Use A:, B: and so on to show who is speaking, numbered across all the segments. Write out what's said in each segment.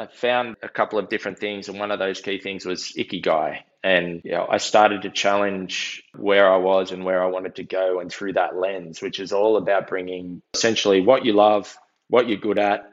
A: I found a couple of different things, and one of those key things was Ikigai. And you know, I started to challenge where I was and where I wanted to go, and through that lens, which is all about bringing essentially what you love, what you're good at,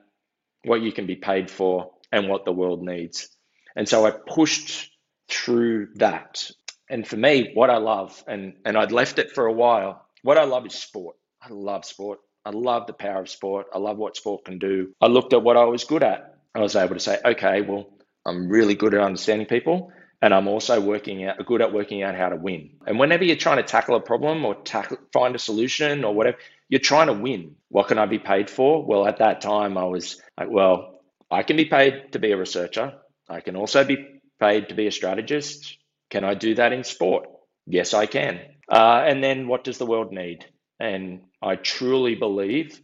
A: what you can be paid for, and what the world needs. And so I pushed through that. And for me, what I love, and, and I'd left it for a while, what I love is sport. I love sport. I love the power of sport. I love what sport can do. I looked at what I was good at. I was able to say, okay, well, I'm really good at understanding people. And I'm also working out good at working out how to win. And whenever you're trying to tackle a problem or tackle, find a solution or whatever, you're trying to win. What can I be paid for? Well, at that time, I was like, well, I can be paid to be a researcher. I can also be paid to be a strategist. Can I do that in sport? Yes, I can. Uh, and then what does the world need? And I truly believe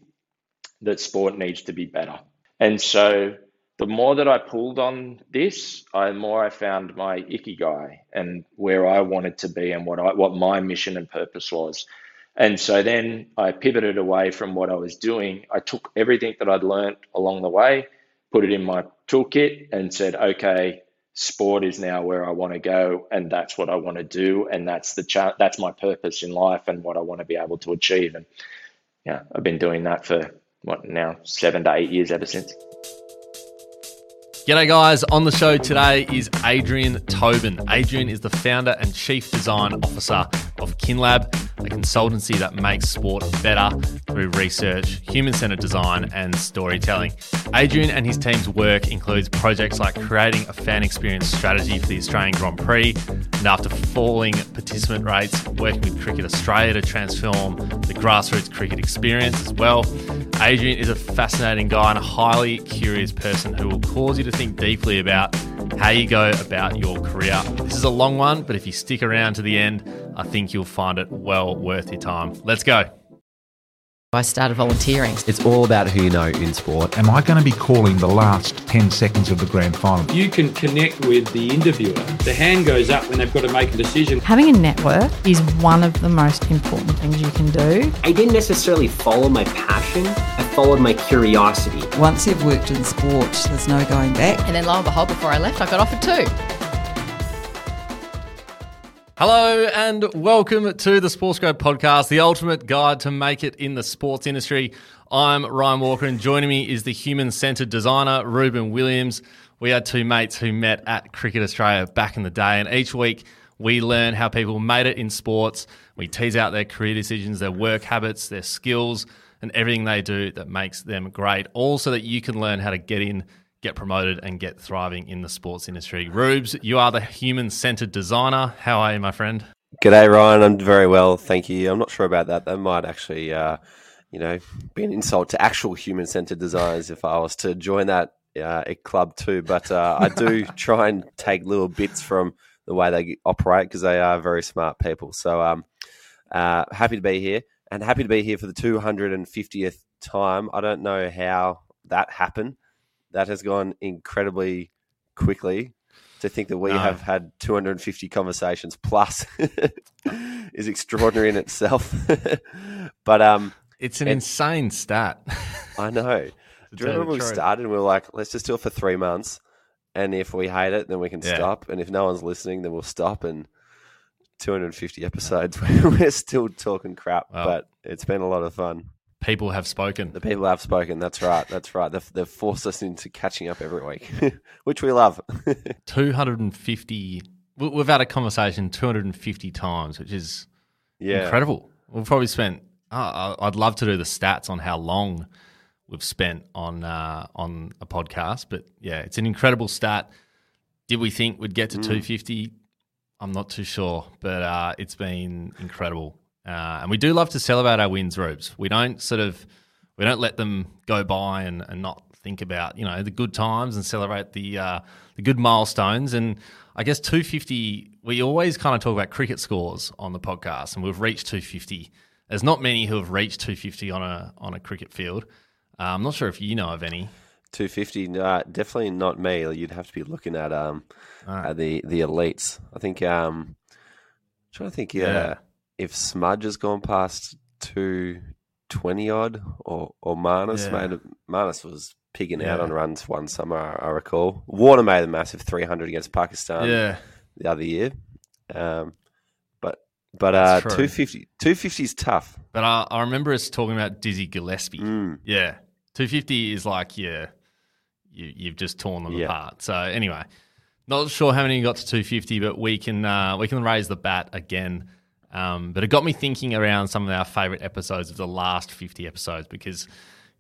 A: that sport needs to be better. And so the more that I pulled on this, the more I found my ikigai and where I wanted to be and what I, what my mission and purpose was. And so then I pivoted away from what I was doing. I took everything that I'd learned along the way, put it in my toolkit, and said, okay, sport is now where I want to go, and that's what I want to do, and that's the cha- that's my purpose in life, and what I want to be able to achieve. And yeah, I've been doing that for what now seven to eight years ever since.
B: G'day, guys. On the show today is Adrian Tobin. Adrian is the founder and chief design officer of KinLab, a consultancy that makes sport better through research, human centered design, and storytelling. Adrian and his team's work includes projects like creating a fan experience strategy for the Australian Grand Prix, and after falling participant rates, working with Cricket Australia to transform the grassroots cricket experience as well. Adrian is a fascinating guy and a highly curious person who will cause you to think deeply about how you go about your career. This is a long one, but if you stick around to the end, I think you'll find it well worth your time. Let's go.
C: I started volunteering.
D: It's all about who you know in sport.
E: Am I going to be calling the last 10 seconds of the grand final?
F: You can connect with the interviewer. The hand goes up when they've got to make a decision.
G: Having a network is one of the most important things you can do.
H: I didn't necessarily follow my passion, I followed my curiosity.
I: Once you've worked in sport, there's no going back.
C: And then lo and behold, before I left, I got offered two.
B: Hello and welcome to the Sports podcast, the ultimate guide to make it in the sports industry. I'm Ryan Walker, and joining me is the human centered designer, Ruben Williams. We had two mates who met at Cricket Australia back in the day, and each week we learn how people made it in sports. We tease out their career decisions, their work habits, their skills, and everything they do that makes them great, all so that you can learn how to get in get promoted and get thriving in the sports industry. Rubes, you are the human centered designer. How are you, my friend?
D: G'day, Ryan. I'm very well, thank you. I'm not sure about that. That might actually, uh, you know, be an insult to actual human centered designers if I was to join that uh, club too. But uh, I do try and take little bits from the way they operate because they are very smart people. So um, uh, happy to be here and happy to be here for the 250th time. I don't know how that happened that has gone incredibly quickly. To think that we no. have had 250 conversations plus is extraordinary in itself. but um,
B: it's an insane stat.
D: I know. Do you remember when we started and we were like, let's just do it for three months, and if we hate it, then we can yeah. stop, and if no one's listening, then we'll stop. And 250 episodes, we're still talking crap, well, but it's been a lot of fun
B: people have spoken.
D: The people have spoken. That's right. That's right. They've, they've forced us into catching up every week, which we love.
B: 250. We've had a conversation 250 times, which is yeah. incredible. We've probably spent. Oh, I'd love to do the stats on how long we've spent on uh, on a podcast, but yeah, it's an incredible stat. Did we think we'd get to mm. 250? I'm not too sure, but uh, it's been incredible. Uh, and we do love to celebrate our wins, Rubes. We don't sort of we don't let them go by and, and not think about you know the good times and celebrate the uh, the good milestones. And I guess 250. We always kind of talk about cricket scores on the podcast, and we've reached 250. There's not many who have reached 250 on a on a cricket field. Uh, I'm not sure if you know of any.
D: 250, uh, definitely not me. You'd have to be looking at um right. at the the elites. I think um, I'm trying to think. yeah. yeah if Smudge has gone past two twenty odd or or Marnus yeah. made Marnus was pigging
B: Yeah.
D: out on runs one summer, I I recall. Warner made a massive 300 against Pakistan
B: yeah,
D: the other year. Um, but but uh, 250, 250 is tough.
B: but I, I remember us talking about Dizzy Gillespie.
D: Mm.
B: Yeah, two fifty is like yeah, you you've just torn them
D: Yeah.
B: apart. So anyway, not sure how many got to two fifty, but we can uh, we can raise the bat again. Um, but it got me thinking around some of our favourite episodes of the last fifty episodes because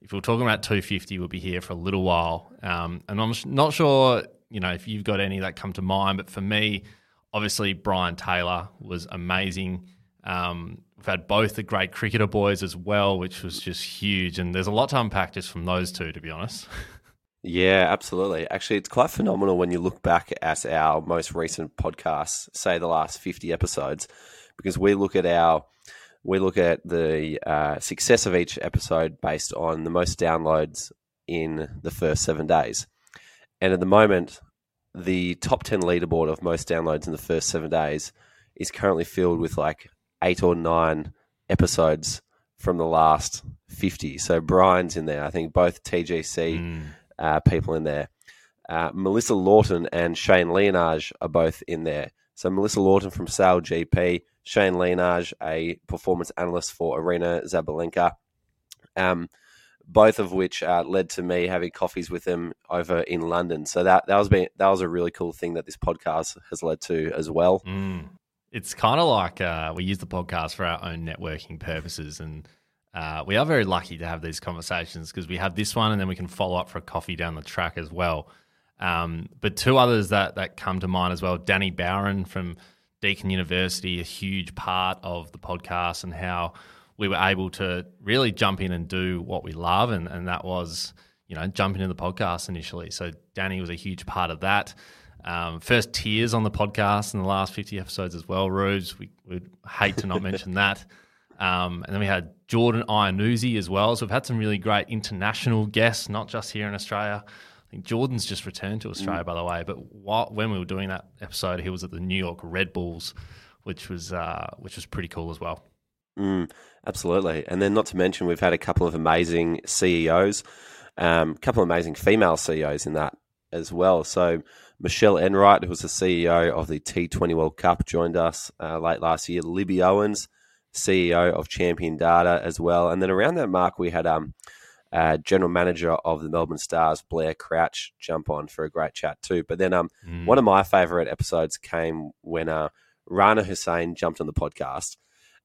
B: if we're talking about two fifty, we'll be here for a little while. Um, and I'm not sure you know if you've got any that come to mind, but for me, obviously Brian Taylor was amazing. Um, we've had both the Grade Cricketer boys as well, which was just huge. And there's a lot to unpack just from those two, to be honest.
D: Yeah, absolutely. Actually, it's quite phenomenal when you look back at our most recent podcasts, say the last 50 episodes, because we look at our we look at the uh, success of each episode based on the most downloads in the first seven days. And at the moment, the top 10 leaderboard of most downloads in the first seven days is currently filled with like eight or nine episodes from the last 50. So Brian's in there. I think both TGC
B: Mm.
D: uh, people in there. Uh, Melissa Lawton and Shane Leonage are both in there. So Melissa Lawton from SailGP, Shane Leonage, a performance analyst for Aryna Sabalenka. Um, both of which uh, led to me having coffees with them over in London. So that that was been, that was a really cool thing that this podcast has led to as well.
B: Mm. It's kind of like uh, we use the podcast for our own networking purposes. And uh, we are very lucky to have these conversations because we have this one and then we can follow up for a coffee down the track as well. Um, but two others that, that come to mind as well Danny Bowron from Deakin University, a huge part of the podcast and how we were able to really jump in and do what we love. And, and that was, you know, jumping into the podcast initially. So Danny was a huge part of that. Um, first tears on the podcast in the last 50 episodes as well, Rubes. We would hate to not mention that. Um, and then we had Jordan Iannuzzi as well. So we've had some really great international guests, not just here in Australia. Think Jordan's just returned to Australia, by the way. But what, when we were doing that episode, he was at the New York Red Bulls, which was uh, which was pretty cool as well.
D: Mm, absolutely. And then, not to mention, we've had a couple of amazing CEOs, a um, couple of amazing female CEOs in that as well. So, Michelle Enright, who was the CEO of the T20 World Cup, joined us uh, late last year. Libby Owens, CEO of Champion Data as well. And then around that mark, we had um, uh, General Manager of the Melbourne Stars, Blair Crouch, jump on for a great chat too. But then um,
B: Mm.
D: one of my favourite episodes came when uh, Rana Hussain jumped on the podcast.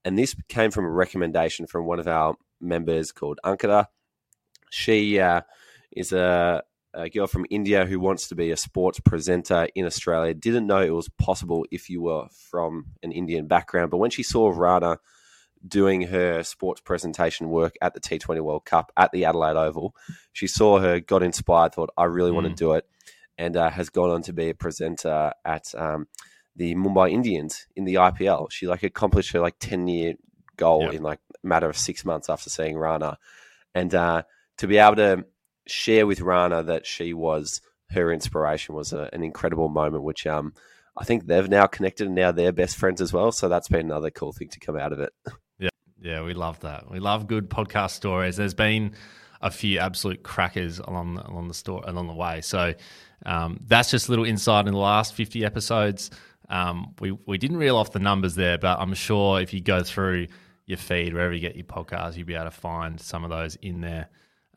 D: And this came from a recommendation from one of our members called Ankara. She uh, is a, a girl from India who wants to be a sports presenter in Australia. Didn't know it was possible if you were from an Indian background. But when she saw Rana doing her sports presentation work at the T20 World Cup at the Adelaide Oval, she saw her, got inspired, thought, I really want to
B: Mm.
D: do it, and uh, has gone on to be a presenter at um, the Mumbai Indians in the IPL. She like accomplished her like 10 year goal
B: Yep.
D: in like a matter of six months after seeing Rana. And uh, to be able to share with Rana that she was her inspiration was a, an incredible moment, which um, I think they've now connected and now they're best friends as well. So that's been another cool thing to come out of it.
B: Yeah, we love that. We love good podcast stories. There's been a few absolute crackers along the, along the store along the way. So um, that's just a little insight in the last 50 episodes. Um, we we didn't reel off the numbers there, but I'm sure if you go through your feed wherever you get your podcasts, you'll be able to find some of those in there.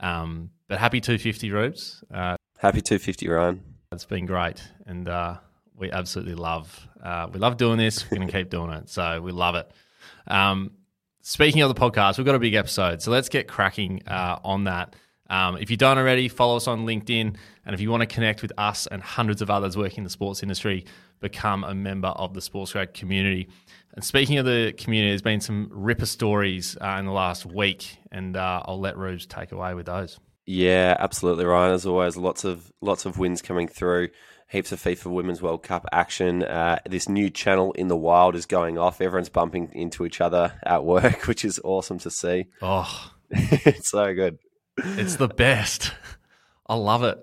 B: Um, but happy 250 Rubes. Uh,
D: Happy 250, Ryan.
B: it's been great, and uh, we absolutely love uh, we love doing this. We're going to keep doing it, so we love it. Speaking of the podcast, we've got a big episode, so let's get cracking uh, on that. Um, if you don't already, follow us on LinkedIn, and if you want to connect with us and hundreds of others working in the sports industry, become a member of the Sports Grad community. And speaking of the community, there's been some ripper stories uh, in the last week, and uh, I'll let Rubes take away with those.
D: Yeah, absolutely, Ryan. As always, lots of lots of wins coming through. Heaps of FIFA Women's World Cup action. Uh, this new channel in the wild is going off. Everyone's bumping into each other at work, which is awesome to see.
B: Oh,
D: it's so good.
B: It's the best. I love it.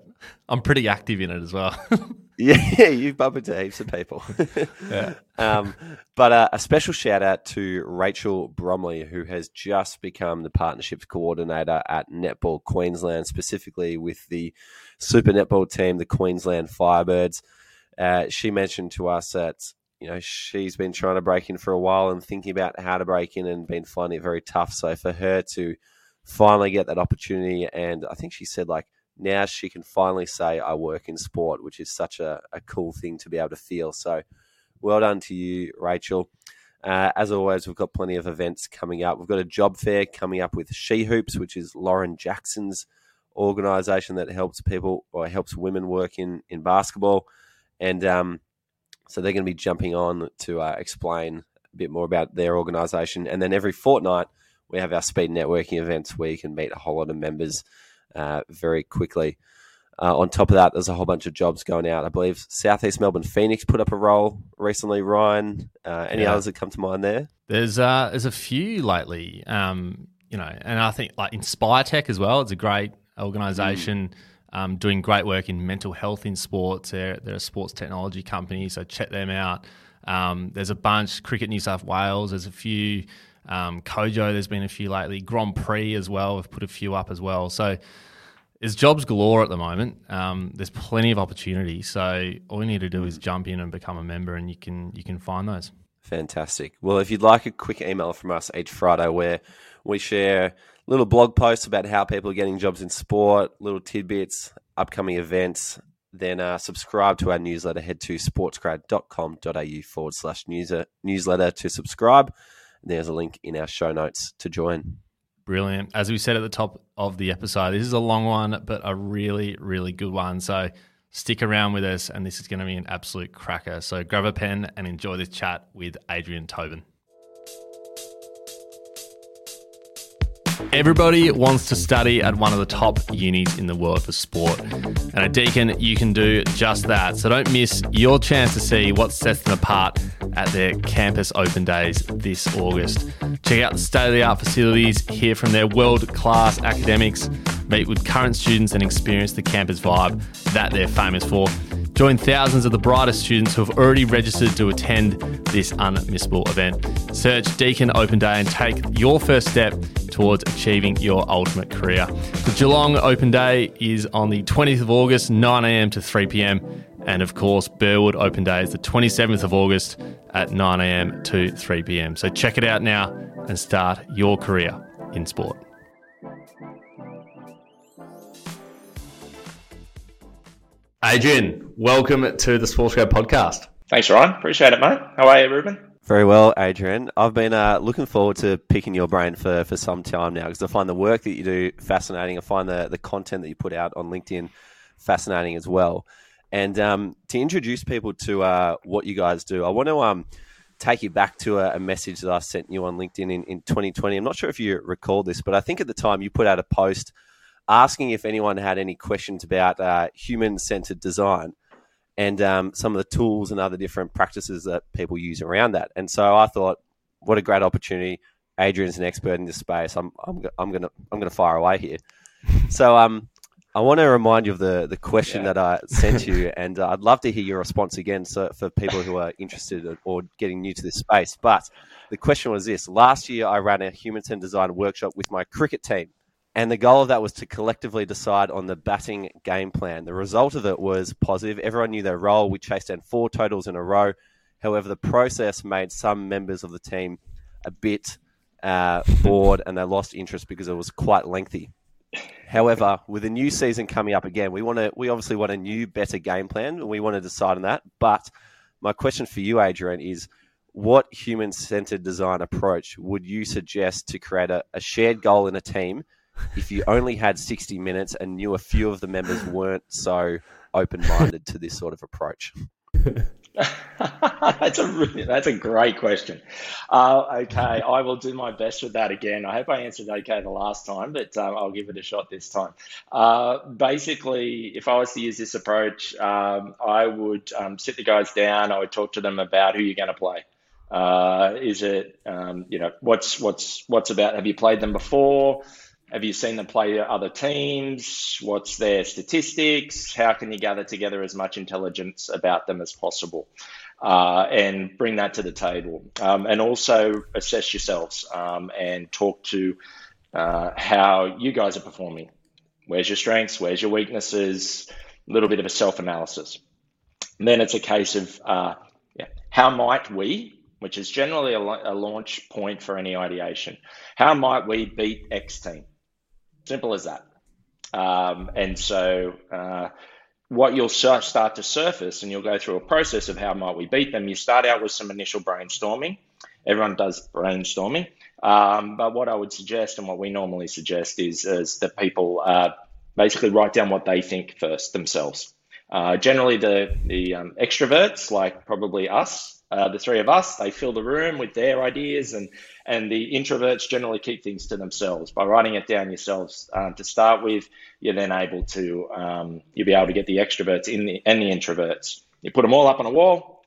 B: I'm pretty active in it as well.
D: yeah, you bump into heaps of people.
B: yeah.
D: Um, but uh, a special shout out to Rachel Bromley, who has just become the partnerships coordinator at Netball Queensland, specifically with the Super Netball team, the Queensland Firebirds. Uh, she mentioned to us that you know she's been trying to break in for a while and thinking about how to break in and been finding it very tough. So for her to finally get that opportunity, and I think she said like now she can finally say I work in sport, which is such a, a cool thing to be able to feel. So well done to you, Rachel. Uh, as always, we've got plenty of events coming up. We've got a job fair coming up with She Hoops, which is Lauren Jackson's organisation that helps people or helps women work in in basketball, and um, so they're going to be jumping on to uh, explain a bit more about their organisation. And then every fortnight, we have our speed networking events where you can meet a whole lot of members uh, very quickly. Uh, on top of that, there's a whole bunch of jobs going out. I believe Southeast Melbourne Phoenix put up a role recently. Ryan, uh, any yeah. others that come to mind there?
B: There's uh, there's a few lately, um, you know, and I think like Inspire Tech as well. It's a great organisation. Mm. Um, doing great work in mental health in sports. They're, they're a sports technology company, so check them out. Um, there's a bunch, Cricket New South Wales, there's a few, um, Kojo, there's been a few lately, Grand Prix as well, we've put a few up as well. So there's jobs galore at the moment. Um, there's plenty of opportunity. So all you need to do is jump in and become a member, and you can you can find those.
D: Fantastic. Well, if you'd like a quick email from us each Friday where we share little blog posts about how people are getting jobs in sport, little tidbits, upcoming events, then uh, subscribe to our newsletter. Head to sportsgrad.com.au forward slash newsletter to subscribe. And There's a link in our show notes to join.
B: Brilliant. As we said at the top of the episode, this is a long one, but a really, really good one. So stick around with us, and this is going to be an absolute cracker. So grab a pen and enjoy this chat with Adrian Tobin. Everybody wants to study at one of the top unis in the world for sport. And at Deakin, you can do just that. So don't miss your chance to see what sets them apart at their campus open days this August. Check out the state of the art facilities, hear from their world class academics, meet with current students, and experience the campus vibe that they're famous for. Join thousands of the brightest students who have already registered to attend this unmissable event. Search Deakin Open Day and take your first step towards achieving your ultimate career. The Geelong Open Day is on the 20th of August, 9am to 3pm. And of course, Burwood Open Day is the 27th of August at 9am to 3pm. So check it out now and start your career in sport. Adrian, welcome to the Sports Grad podcast.
A: Thanks, Ryan. Appreciate it, mate. How are you, Ruben?
D: Very well, Adrian. I've been uh, looking forward to picking your brain for, for some time now because I find the work that you do fascinating. I find the, the content that you put out on LinkedIn fascinating as well. And um, to introduce people to uh, what you guys do, I want to um, take you back to a, a, message that I sent you on LinkedIn in, in 2020. I'm not sure if you recall this, but I think at the time you put out a post – asking if anyone had any questions about uh, human centered design and um, some of the tools and other different practices that people use around that. And so I thought, what a great opportunity. Adrian's an expert in this space. I'm, I'm, I'm going to I'm gonna fire away here. So um, I want to remind you of the, the question yeah. that I sent you, and uh, I'd love to hear your response again so, for people who are interested or getting new to this space. But the question was this Last year, I ran a human centered design workshop with my cricket team. And the goal of that was to collectively decide on the batting game plan. The result of it was positive. Everyone knew their role. We chased down four totals in a row. However, the process made some members of the team a bit uh, bored and they lost interest because it was quite lengthy. However, with a new season coming up again, we want to we obviously want a new, better game plan, and we want to decide on that. But my question for you, Adrian, is what human centered design approach would you suggest to create a, a shared goal in a team if you only had 60 minutes and knew a few of the members weren't so open minded to this sort of approach?
A: that's a really, that's a great question. Uh, okay, I will do my best with that again. I hope I answered okay the last time, but um, I'll give it a shot this time. Uh, basically, if I was to use this approach, um, I would um, sit the guys down. I would talk to them about who you're going to play. Uh, is it um, you know what's what's what's about? Have you played them before? Have you seen them play other teams? What's their statistics? How can you gather together as much intelligence about them as possible? Uh, and bring that to the table. Um, and also assess yourselves um, and talk to uh, how you guys are performing. Where's your strengths? Where's your weaknesses? A little bit of a self analysis. Then it's a case of uh, yeah, how might we, which is generally a, a launch point for any ideation, how might we beat X team? Simple as that. Um, and so uh, what you'll start to surface, and you'll go through a process of how might we beat them. You start out with some initial brainstorming. Everyone does brainstorming, um, but what I would suggest, and what we normally suggest, is, is that people uh, basically write down what they think first themselves. Uh, generally, the the um, extroverts, like probably us, uh, the three of us, they fill the room with their ideas, and and the introverts generally keep things to themselves. By writing it down yourselves uh, to start with, you're then able to um, you'll be able to get the extroverts in the and the introverts. You put them all up on a wall.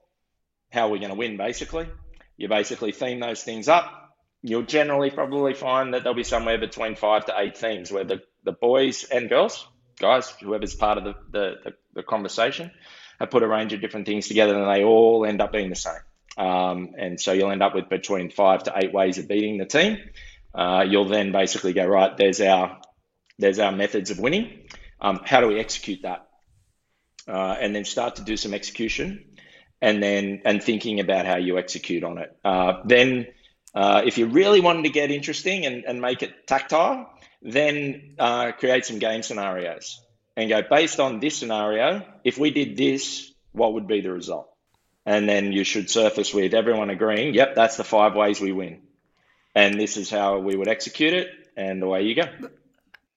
A: How are we going to win? Basically, you basically theme those things up. You'll generally probably find that there'll be somewhere between five to eight themes where the, the boys and girls, guys, whoever's part of the, the, the, the conversation, have put a range of different things together and they all end up being the same. Um, and so you'll end up with between five to eight ways of beating the team. Uh, you'll then basically go right. There's our there's our methods of winning. Um, how do we execute that? Uh, and then start to do some execution, and then and thinking about how you execute on it. Uh, then, uh, if you really wanted to get interesting and, and make it tactile, then uh, create some game scenarios and go based on this scenario. If we did this, what would be the result? and then you should surface with everyone agreeing, yep, that's the five ways we win. And this is how we would execute it, and away you go.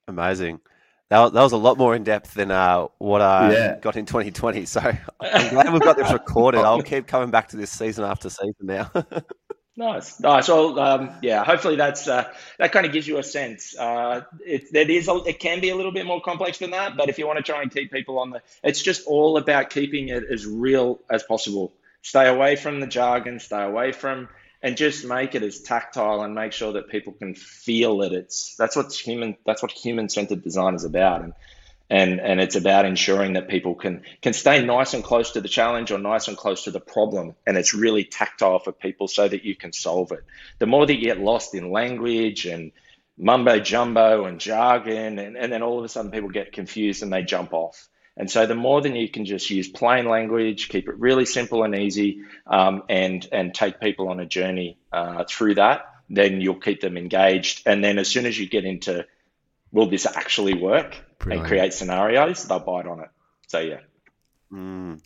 D: Amazing. That, that was a lot more in depth than uh, what I yeah. got in 2020. So I'm glad we've got this recorded. I'll keep coming back to this season after season now.
A: Nice, nice. Well, um, yeah. Hopefully, that's uh, that kind of gives you a sense. Uh, it, it is. A, it can be a little bit more complex than that, but if you want to try and keep people on the, it's just all about keeping it as real as possible. Stay away from the jargon. Stay away from, and just make it as tactile and make sure that people can feel that it's. That's what human. That's what human centered design is about. And and and it's about ensuring that people can can stay nice and close to the challenge or nice and close to the problem. And it's really tactile for people so that you can solve it. The more that you get lost in language and mumbo jumbo and jargon and, and then all of a sudden people get confused and they jump off. And so the more than you can just use plain language keep it really simple and easy um, and and take people on a journey uh, through that then you'll keep them engaged. And then as soon as you get into will this actually work Brilliant. and create scenarios, they'll bite on it. So yeah.
D: Mm,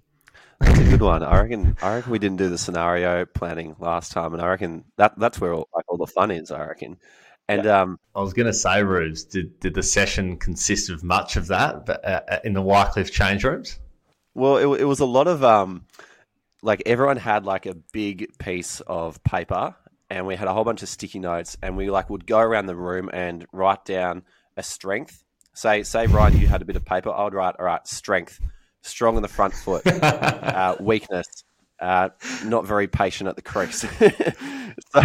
D: that's a good one. I reckon. I reckon we didn't do the scenario planning last time, and I reckon that that's where all, like, all the fun is. I reckon. And yeah. um,
B: I was going to say, Rubes, did, did the session consist of much of that but, uh, uh, in the Wycliffe change rooms?
D: Well, it, it was a lot of um, like everyone had like a big piece of paper, and we had a whole bunch of sticky notes, and we like would go around the room and write down a strength. Say, say, Ryan, you had a bit of paper. I would write, all right, strength, strong in the front foot, uh, weakness, uh, not very patient at the crease. so,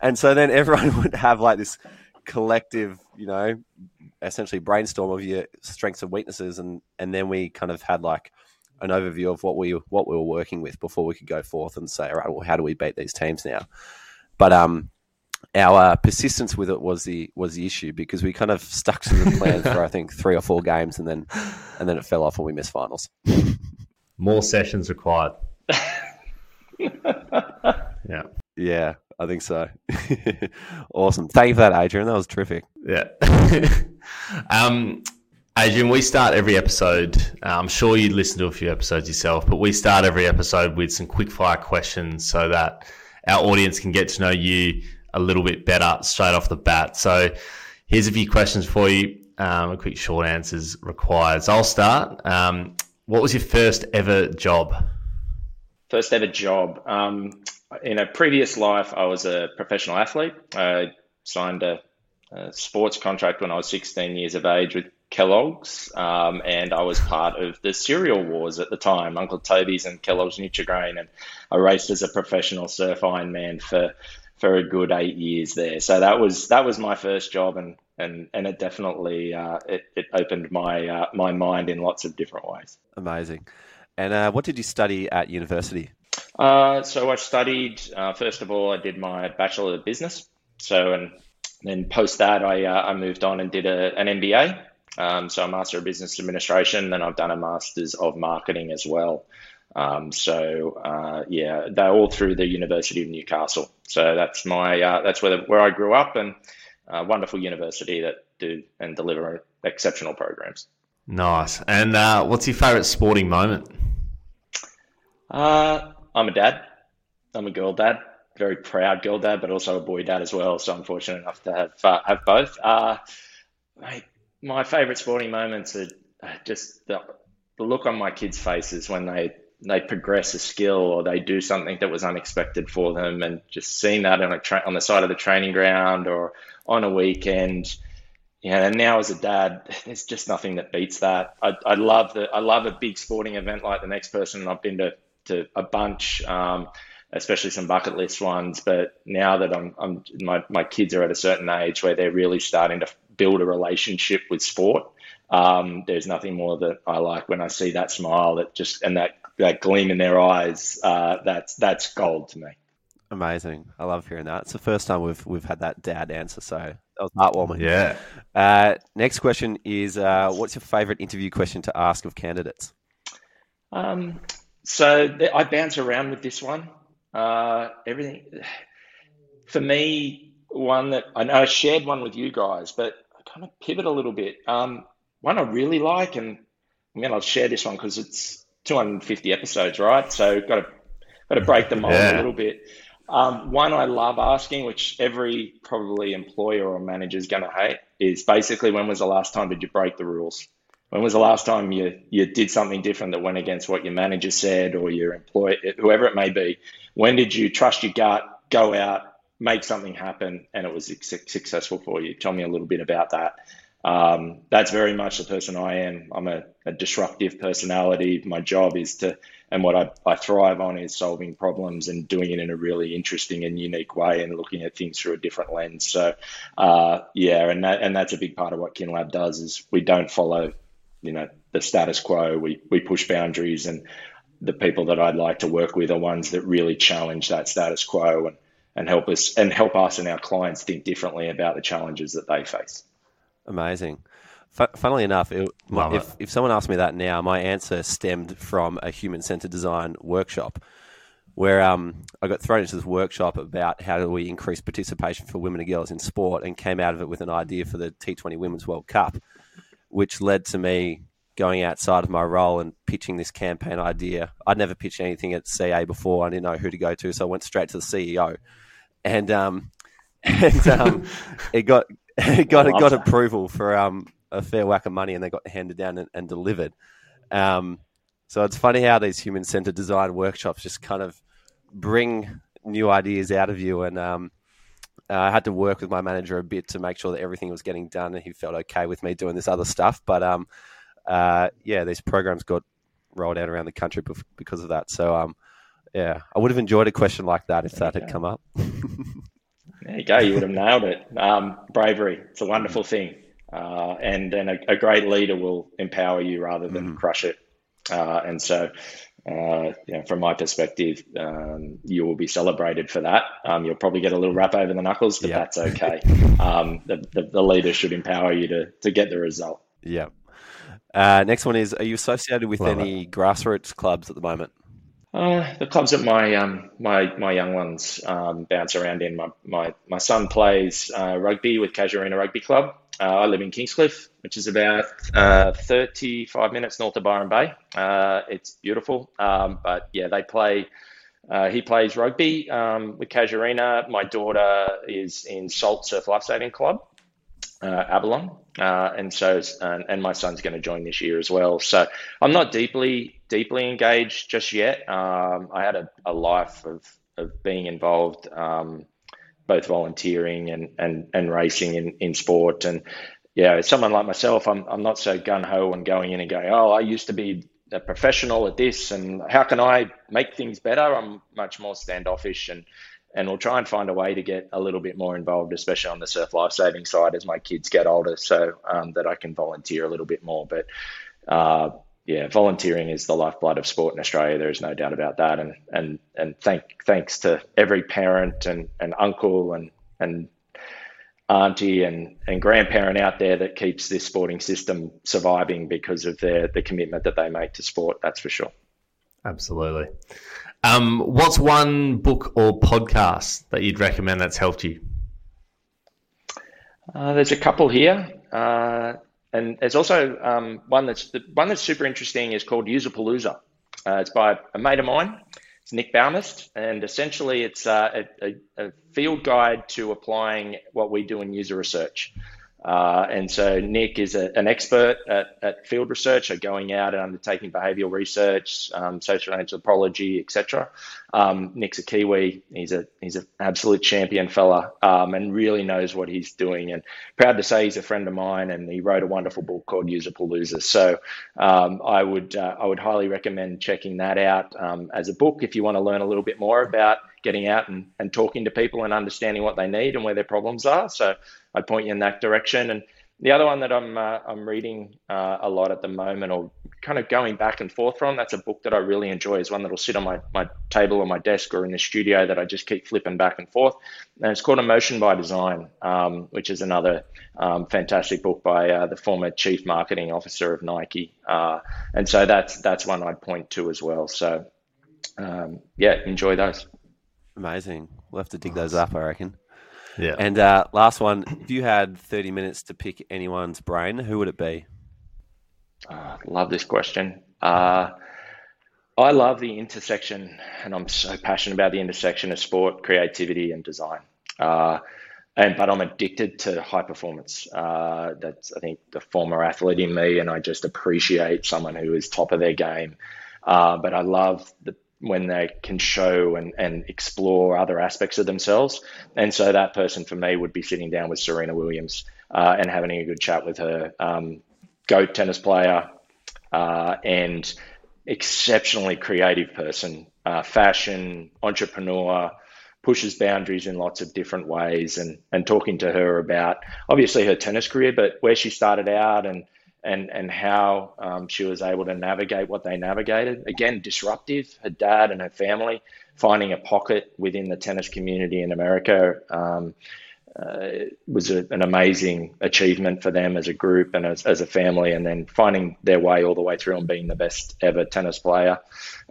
D: and so then everyone would have like this collective, you know, essentially brainstorm of your strengths and weaknesses, and and then we kind of had like an overview of what we what we were working with before we could go forth and say, all right, well, how do we beat these teams now? But um, our persistence with it was the was the issue because we kind of stuck to the plan for I think three or four games and then and then it fell off and we missed finals.
B: More sessions required. yeah.
D: Yeah, I think so. awesome. Thank you for that, Adrian. That was terrific.
B: Yeah. um, Adrian, we start every episode. Uh, I'm sure you'd listen to a few episodes yourself, but we start every episode with some quick fire questions so that our audience can get to know you a little bit better straight off the bat. So here's a few questions for you. Um, a quick short answers required. So I'll start. Um, what was your first ever job?
A: First ever job. Um, in a previous life, I was a professional athlete. I signed a, a, sports contract when I was 16 years of age with Kellogg's, um, and I was part of the cereal wars at the time, Uncle Toby's and Kellogg's Nutrigrain, and I raced as a professional surf Ironman for for a good eight years there. So that was that was my first job, and and and it definitely uh, it, it opened my uh, my mind in lots of different ways.
D: Amazing. And uh, what did you study at university?
A: Uh, so I studied uh, first of all, I did my bachelor of business. So and then post that, I uh, I moved on and did a, an MBA. Um, so a master of business administration, and I've done a master's of marketing as well. Um, so uh, yeah, they're all through the University of Newcastle. So that's my uh, that's where where I grew up, and a wonderful university that do and deliver exceptional programs.
B: Nice. And uh, what's your favourite sporting moment?
A: Uh, I'm a dad. I'm a girl dad. Very proud girl dad, but also a boy dad as well. So I'm fortunate enough to have uh, have both. Uh, my my favourite sporting moments are just the, the look on my kids' faces when they they progress a skill or they do something that was unexpected for them, and just seeing that on a tra- on the side of the training ground or on a weekend. Yeah, and now as a dad, there's just nothing that beats that. I, I love the I love a big sporting event like the next person. I've been to to a bunch, um, especially some bucket list ones. But now that I'm, I'm my my kids are at a certain age where they're really starting to build a relationship with sport. Um, there's nothing more that I like when I see that smile that just and that that gleam in their eyes. Uh, that's that's gold to me.
D: Amazing. I love hearing that. It's the first time we've we've had that dad answer, so that was heartwarming.
B: Yeah.
D: Uh, next question is, uh, what's your favourite interview question to ask of candidates?
A: Um, so th- I bounce around with this one. Uh, everything for me, one that I know I shared one with you guys, but I kind of pivot a little bit. Um, one I really like, and I'm going to share this one because it's 250 episodes, right? So got to got to break the mold yeah. a little bit. Um, one I love asking, which every probably employer or manager is going to hate, is basically when was the last time did you break the rules? When was the last time you you did something different that went against what your manager said or your employer, whoever it may be? When did you trust your gut, go out, make something happen, and it was successful for you? Tell me a little bit about that. Um, that's very much the person I am. I'm a, a disruptive personality. My job is to and what I, I thrive on is solving problems and doing it in a really interesting and unique way and looking at things through a different lens. So, uh, yeah, and that, and that's a big part of what KinLab does is we don't follow, you know, the status quo. We we push boundaries, and the people that I'd like to work with are ones that really challenge that status quo and and help us and help us and our clients think differently about the challenges that they face.
D: Amazing. F- funnily enough, it, my, if, if someone asked me that now, my answer stemmed from a human centered design workshop where um, I got thrown into this workshop about how do we increase participation for women and girls in sport and came out of it with an idea for the T20 Women's World Cup, which led to me going outside of my role and pitching this campaign idea. I'd never pitched anything at CA before. I didn't know who to go to, so I went straight to the CEO. And um, and um, it got got got approval for um, a fair whack of money and they got handed down and, and delivered. Um, so it's funny how these human centered design workshops just kind of bring new ideas out of you. And um, I had to work with my manager a bit to make sure that everything was getting done and he felt okay with me doing this other stuff. But um, uh, yeah, these programs got rolled out around the country because of that. So um, yeah, I would have enjoyed a question like that if that had come up.
A: there you go. You would have nailed it. Um, bravery. It's a wonderful thing uh, and then a, a, great leader will empower you rather than mm. crush it. Uh, and so, uh, you know, from my perspective, um, you will be celebrated for that. Um, you'll probably get a little rap over the knuckles, but that's okay. um, the, the, the, leader should empower you to, to get the result.
D: Yeah. Uh, next one is: Are you associated with Love any it. grassroots clubs at the moment?
A: Uh, the clubs that my um, my my young ones um, bounce around in. My my, my son plays uh, rugby with Casuarina Rugby Club. Uh, I live in Kingscliff, which is about uh, 35 minutes north of Byron Bay. Uh, it's beautiful, um, but yeah, they play. Uh, he plays rugby um, with Casuarina. My daughter is in Salt Surf Lifesaving Club, uh, Avalon, uh, and so and, and, my son's going to join this year as well. So I'm not deeply deeply engaged just yet. Um, I had a, a, life of of being involved. Um, both volunteering and, and, and racing in, in sport. And yeah, someone like myself, I'm, I'm not so gun ho and going in and going, oh, I used to be a professional at this and how can I make things better? I'm much more standoffish and and we'll try and find a way to get a little bit more involved, especially on the surf lifesaving side as my kids get older, so um, that I can volunteer a little bit more. But uh, yeah, volunteering is the lifeblood of sport in Australia. There is no doubt about that, and and and thank thanks to every parent and, and uncle and and auntie and, and grandparent out there that keeps this sporting system surviving because of their the commitment that they make to sport. That's for sure.
B: Absolutely. Um, what's one book or podcast that you'd recommend that's helped you?
A: Uh, there's a couple here, uh, and there's also um, one that's the one that's super interesting is called Usapalooza. Uh, it's by a mate of mine. It's Nick Bowmast, and essentially it's uh, a, a, field guide to applying what we do in user research. Uh, and so Nick is a, an expert at, at, field research, so going out and undertaking behavioural research, um, social anthropology, etc. Um, Nick's a Kiwi. He's a he's an absolute champion fella, um, and really knows what he's doing. And proud to say he's a friend of mine, and he wrote a wonderful book called Usapalooza. So um, I would uh, I would highly recommend checking that out um, as a book if you want to learn a little bit more about getting out and, and talking to people and understanding what they need and where their problems are. So I'd point you in that direction. And the other one that I'm uh, I'm reading uh, a lot at the moment, or kind of going back and forth from, that's a book that I really enjoy. Is one that'll sit on my, my table or my desk or in the studio that I just keep flipping back and forth. And it's called Emotion by Design, um, which is another um, fantastic book by uh, the former chief marketing officer of Nike. Uh, and so that's that's one I'd point to as well. So um, yeah, enjoy those.
D: Amazing. We'll have to dig those up, I reckon.
B: Yeah.
D: And uh, last one, if you had 30 minutes to pick anyone's brain, who would it be?
A: Uh, love this question. Uh, I love the intersection, and I'm so passionate about the intersection of sport, creativity, and design. Uh, and but I'm addicted to high performance. Uh, that's I think the former athlete in me, and I just appreciate someone who is top of their game. Uh, but I love the when they can show and, and explore other aspects of themselves. And so that person for me would be sitting down with Serena Williams uh, and having a good chat with her. Um, GOAT tennis player uh, and exceptionally creative person, uh, fashion, entrepreneur, pushes boundaries in lots of different ways and, and talking to her about obviously her tennis career, but where she started out and and and how um, she was able to navigate what they navigated. Again, disruptive. Her dad and her family finding a pocket within the tennis community in America um, uh, was a, an amazing achievement for them as a group and as, as a family. And then finding their way all the way through and being the best ever tennis player,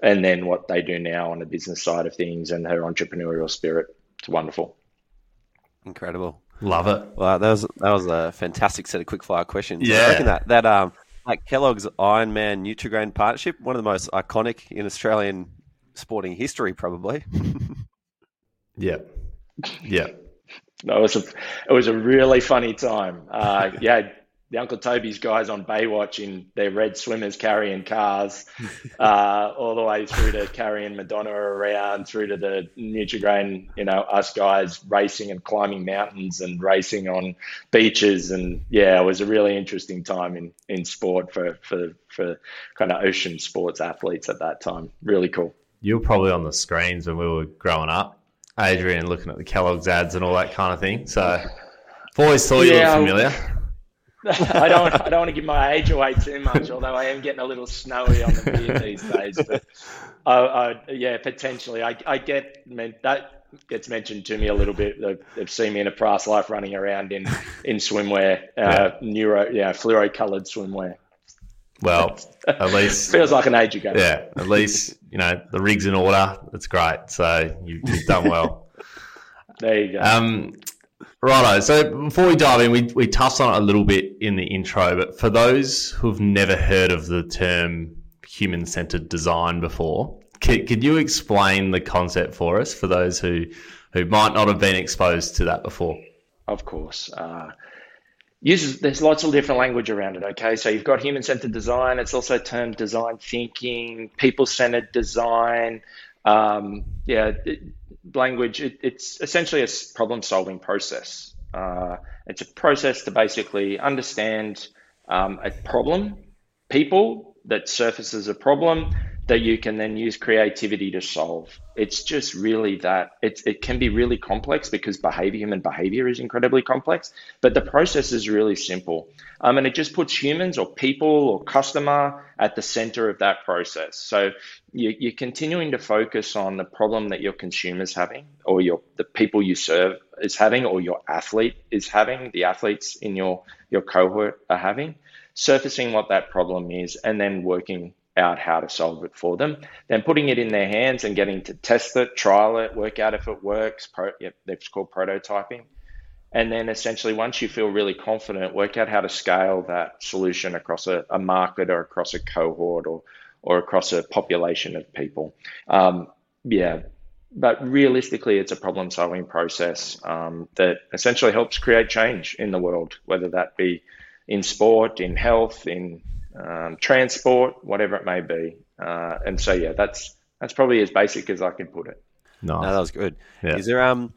A: and then what they do now on the business side of things and her entrepreneurial spirit. It's wonderful.
D: Incredible.
B: Love it.
D: Well, that was that was a fantastic set of quickfire questions.
B: Yeah,
D: I reckon that that um like Kellogg's Ironman Nutrigrain partnership, one of the most iconic in Australian sporting history, probably.
B: yeah, yeah.
A: No, it was a it was a really funny time. Uh, yeah, the Uncle Toby's guys on Baywatch in their red swimmers carrying cars, uh, all the way through to carrying Madonna around, through to the Nutrigrain, you know, us guys racing and climbing mountains and racing on beaches. And yeah, it was a really interesting time in, in sport for, for, for kind of ocean sports athletes at that time. Really cool.
B: You were probably on the screens when we were growing up, Adrian, looking at the Kellogg's ads and all that kind of thing. So I've always thought you yeah, looked familiar.
A: I don't. I don't want to give my age away too much, although I am getting a little snowy on the beard these days. But uh, uh, yeah, potentially, I, I get meant that gets mentioned to me a little bit. They've, they've seen me in a past life running around in in swimwear, uh, yeah. neuro, yeah, fluoro coloured swimwear.
B: Well, at least
A: feels like an age ago.
B: Yeah, at least you know the rig's in order. That's great. So you've, you've done well.
A: there you go.
B: Um, Righto. So before we dive in, we, we touched on it a little bit in the intro, but for those who've never heard of the term human centered design before, could, could you explain the concept for us for those who, who might not have been exposed to that before?
A: Of course. Uh, uses there's lots of different language around it. Okay, so you've got human centered design. It's also termed design thinking, people centered design. Um, yeah, language, it, it's essentially a problem solving process. Uh, it's a process to basically understand um, a problem, people that surfaces a problem, that you can then use creativity to solve. It's just really that it, it can be really complex because behavior, human behavior is incredibly complex, but the process is really simple. Um, and it just puts humans or people or customer at the center of that process. So you, you're continuing to focus on the problem that your consumer's having or your the people you serve is having or your athlete is having, the athletes in your, your cohort are having, surfacing what that problem is and then working out how to solve it for them, then putting it in their hands and getting to test it, trial it, work out if it works. Pro, yep, it's called prototyping. And then essentially, once you feel really confident, work out how to scale that solution across a, a market or across a cohort or, or across a population of people. Um, yeah, but realistically, it's a problem solving process um, that essentially helps create change in the world, whether that be in sport, in health, in um, transport, whatever it may be. Uh, and so, yeah, that's that's probably as basic as I can put it.
D: No, that was good. Yeah. Is there um,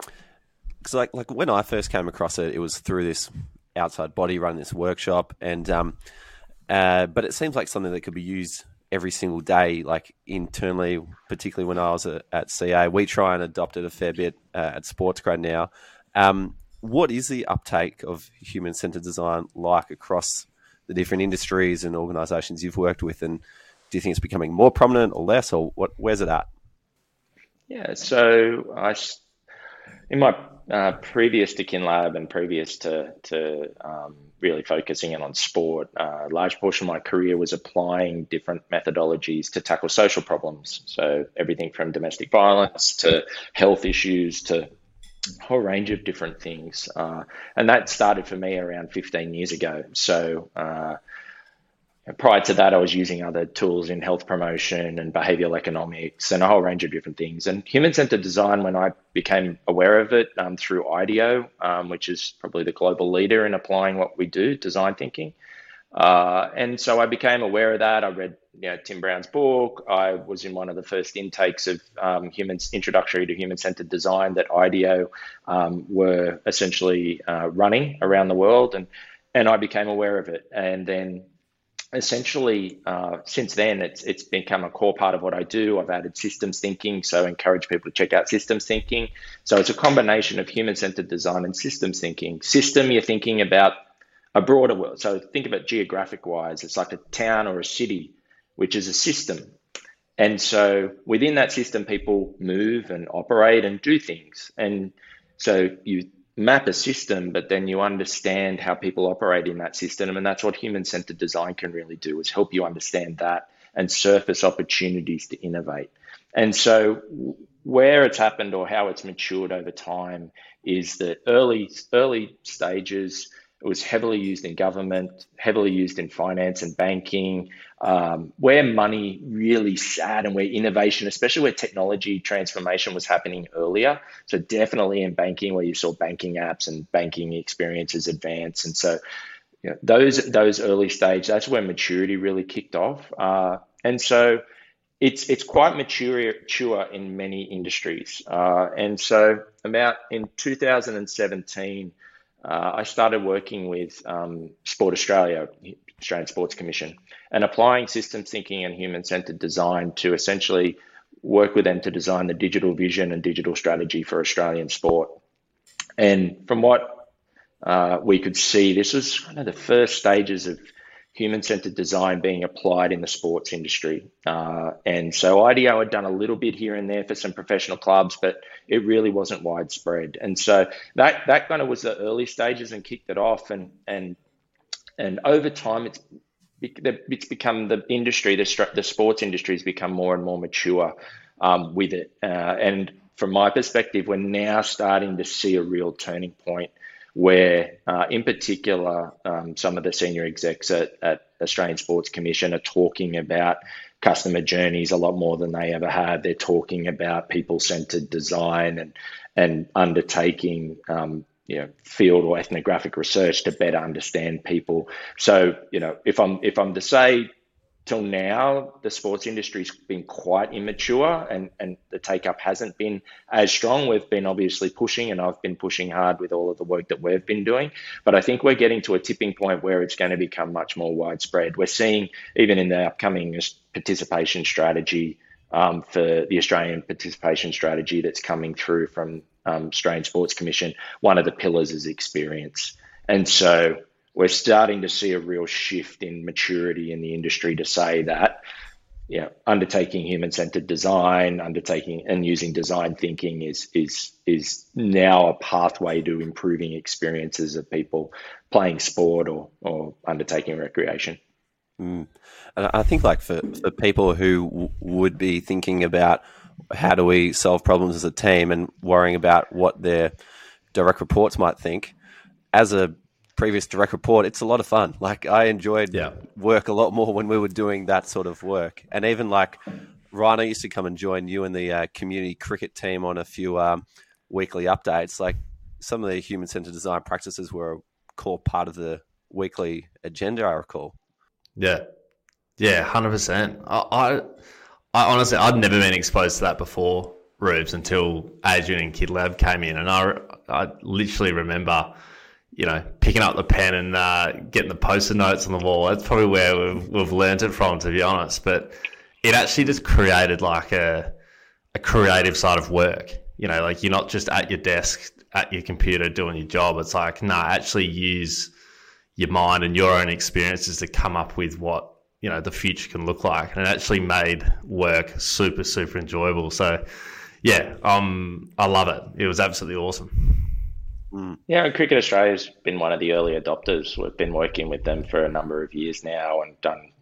D: because like like when I first came across it, it was through this outside body running this workshop, and um, uh, but it seems like something that could be used every single day, like internally, particularly when I was at, at CA. We try and adopt it a fair bit uh, at SportsGrad now. Um, what is the uptake of human centered design like across the different industries and organisations you've worked with, and do you think it's becoming more prominent or less, or what? Where's it at?
A: Yeah, so I, in my uh, previous to KinLab and previous to to um, really focusing in on sport, uh, a large portion of my career was applying different methodologies to tackle social problems. So everything from domestic violence to health issues to whole range of different things. Uh, and that started for me around 15 years ago. So uh, prior to that, I was using other tools in health promotion and behavioral economics and a whole range of different things. And human centered design, when I became aware of it um, through IDEO, um, which is probably the global leader in applying what we do, design thinking. Uh, and so I became aware of that. I read you know, Tim Brown's book. I was in one of the first intakes of um, humans introductory to human centered design that IDEO um, were essentially uh, running around the world, and and I became aware of it. And then essentially uh, since then it's it's become a core part of what I do. I've added systems thinking, so I encourage people to check out systems thinking. So it's a combination of human centered design and systems thinking. System, you're thinking about a broader world. So think of it geographic wise. It's like a town or a city, which is a system. And so within that system, people move and operate and do things. And so you map a system, but then you understand how people operate in that system. And that's what human centered design can really do is help you understand that and surface opportunities to innovate. And so where it's happened or how it's matured over time is that early early stages it was heavily used in government, heavily used in finance and banking, um, where money really sat and where innovation, especially where technology transformation was happening earlier. So definitely in banking, where you saw banking apps and banking experiences advance, and so you know, those those early stage, that's where maturity really kicked off. Uh, and so it's it's quite mature, mature in many industries. Uh, and so about in 2017 uh, I started working with um, Sport Australia, Australian Sports Commission, and applying systems thinking and human centered design to essentially work with them to design the digital vision and digital strategy for Australian sport. And from what uh, we could see, this was one of the first stages of human centered design being applied in the sports industry. Uh, and so IDEO had done a little bit here and there for some professional clubs, but it really wasn't widespread. And so that that kind of was the early stages and kicked it off. And and and over time, it's it's become the industry, the the sports industry has become more and more mature um, with it. Uh, and from my perspective, we're now starting to see a real turning point where, uh, in particular, um, some of the senior execs at, at Australian Sports Commission are talking about customer journeys a lot more than they ever have. They're talking about people-centered design and and undertaking um, you know field or ethnographic research to better understand people. So you know if I'm if I'm to say till now, the sports industry's been quite immature and, and the take up hasn't been as strong. We've been obviously pushing, and I've been pushing hard with all of the work that we've been doing. But I think we're getting to a tipping point where it's going to become much more widespread. We're seeing, even in the upcoming participation strategy um, for the Australian participation strategy that's coming through from um, Australian Sports Commission, one of the pillars is experience. And so we're starting to see a real shift in maturity in the industry to say that know, undertaking human-centered design, undertaking and using design thinking is is is now a pathway to improving experiences of people playing sport or or undertaking recreation.
D: Mm. And I think, like for, for people who w- would be thinking about how do we solve problems as a team and worrying about what their direct reports might think, as a previous direct report, it's a lot of fun. Like I enjoyed yeah. work a lot more when we were doing that sort of work, and even like Ryan, I used to come and join you and the uh, community cricket team on a few um, weekly updates. Like some of the human centered design practices were a core part of the weekly agenda. I recall.
B: Yeah, yeah, hundred percent. I, I, honestly, I'd never been exposed to that before, Rubes, until Adrian and KinLab came in, and I, I literally remember you know, picking up the pen and uh, getting the Post-it notes on the wall. That's probably where we've, we've learned it from, to be honest. But it actually just created like a, a creative side of work. You know, like you're not just at your desk, at your computer doing your job. It's like, no, nah, actually use your mind and your own experiences to come up with what, you know, the future can look like. And it actually made work super, super enjoyable. So, yeah, um, I love it. It was absolutely awesome.
A: Mm. Yeah, Cricket Australia's been one of the early adopters. We've been working with them for a number of years now and done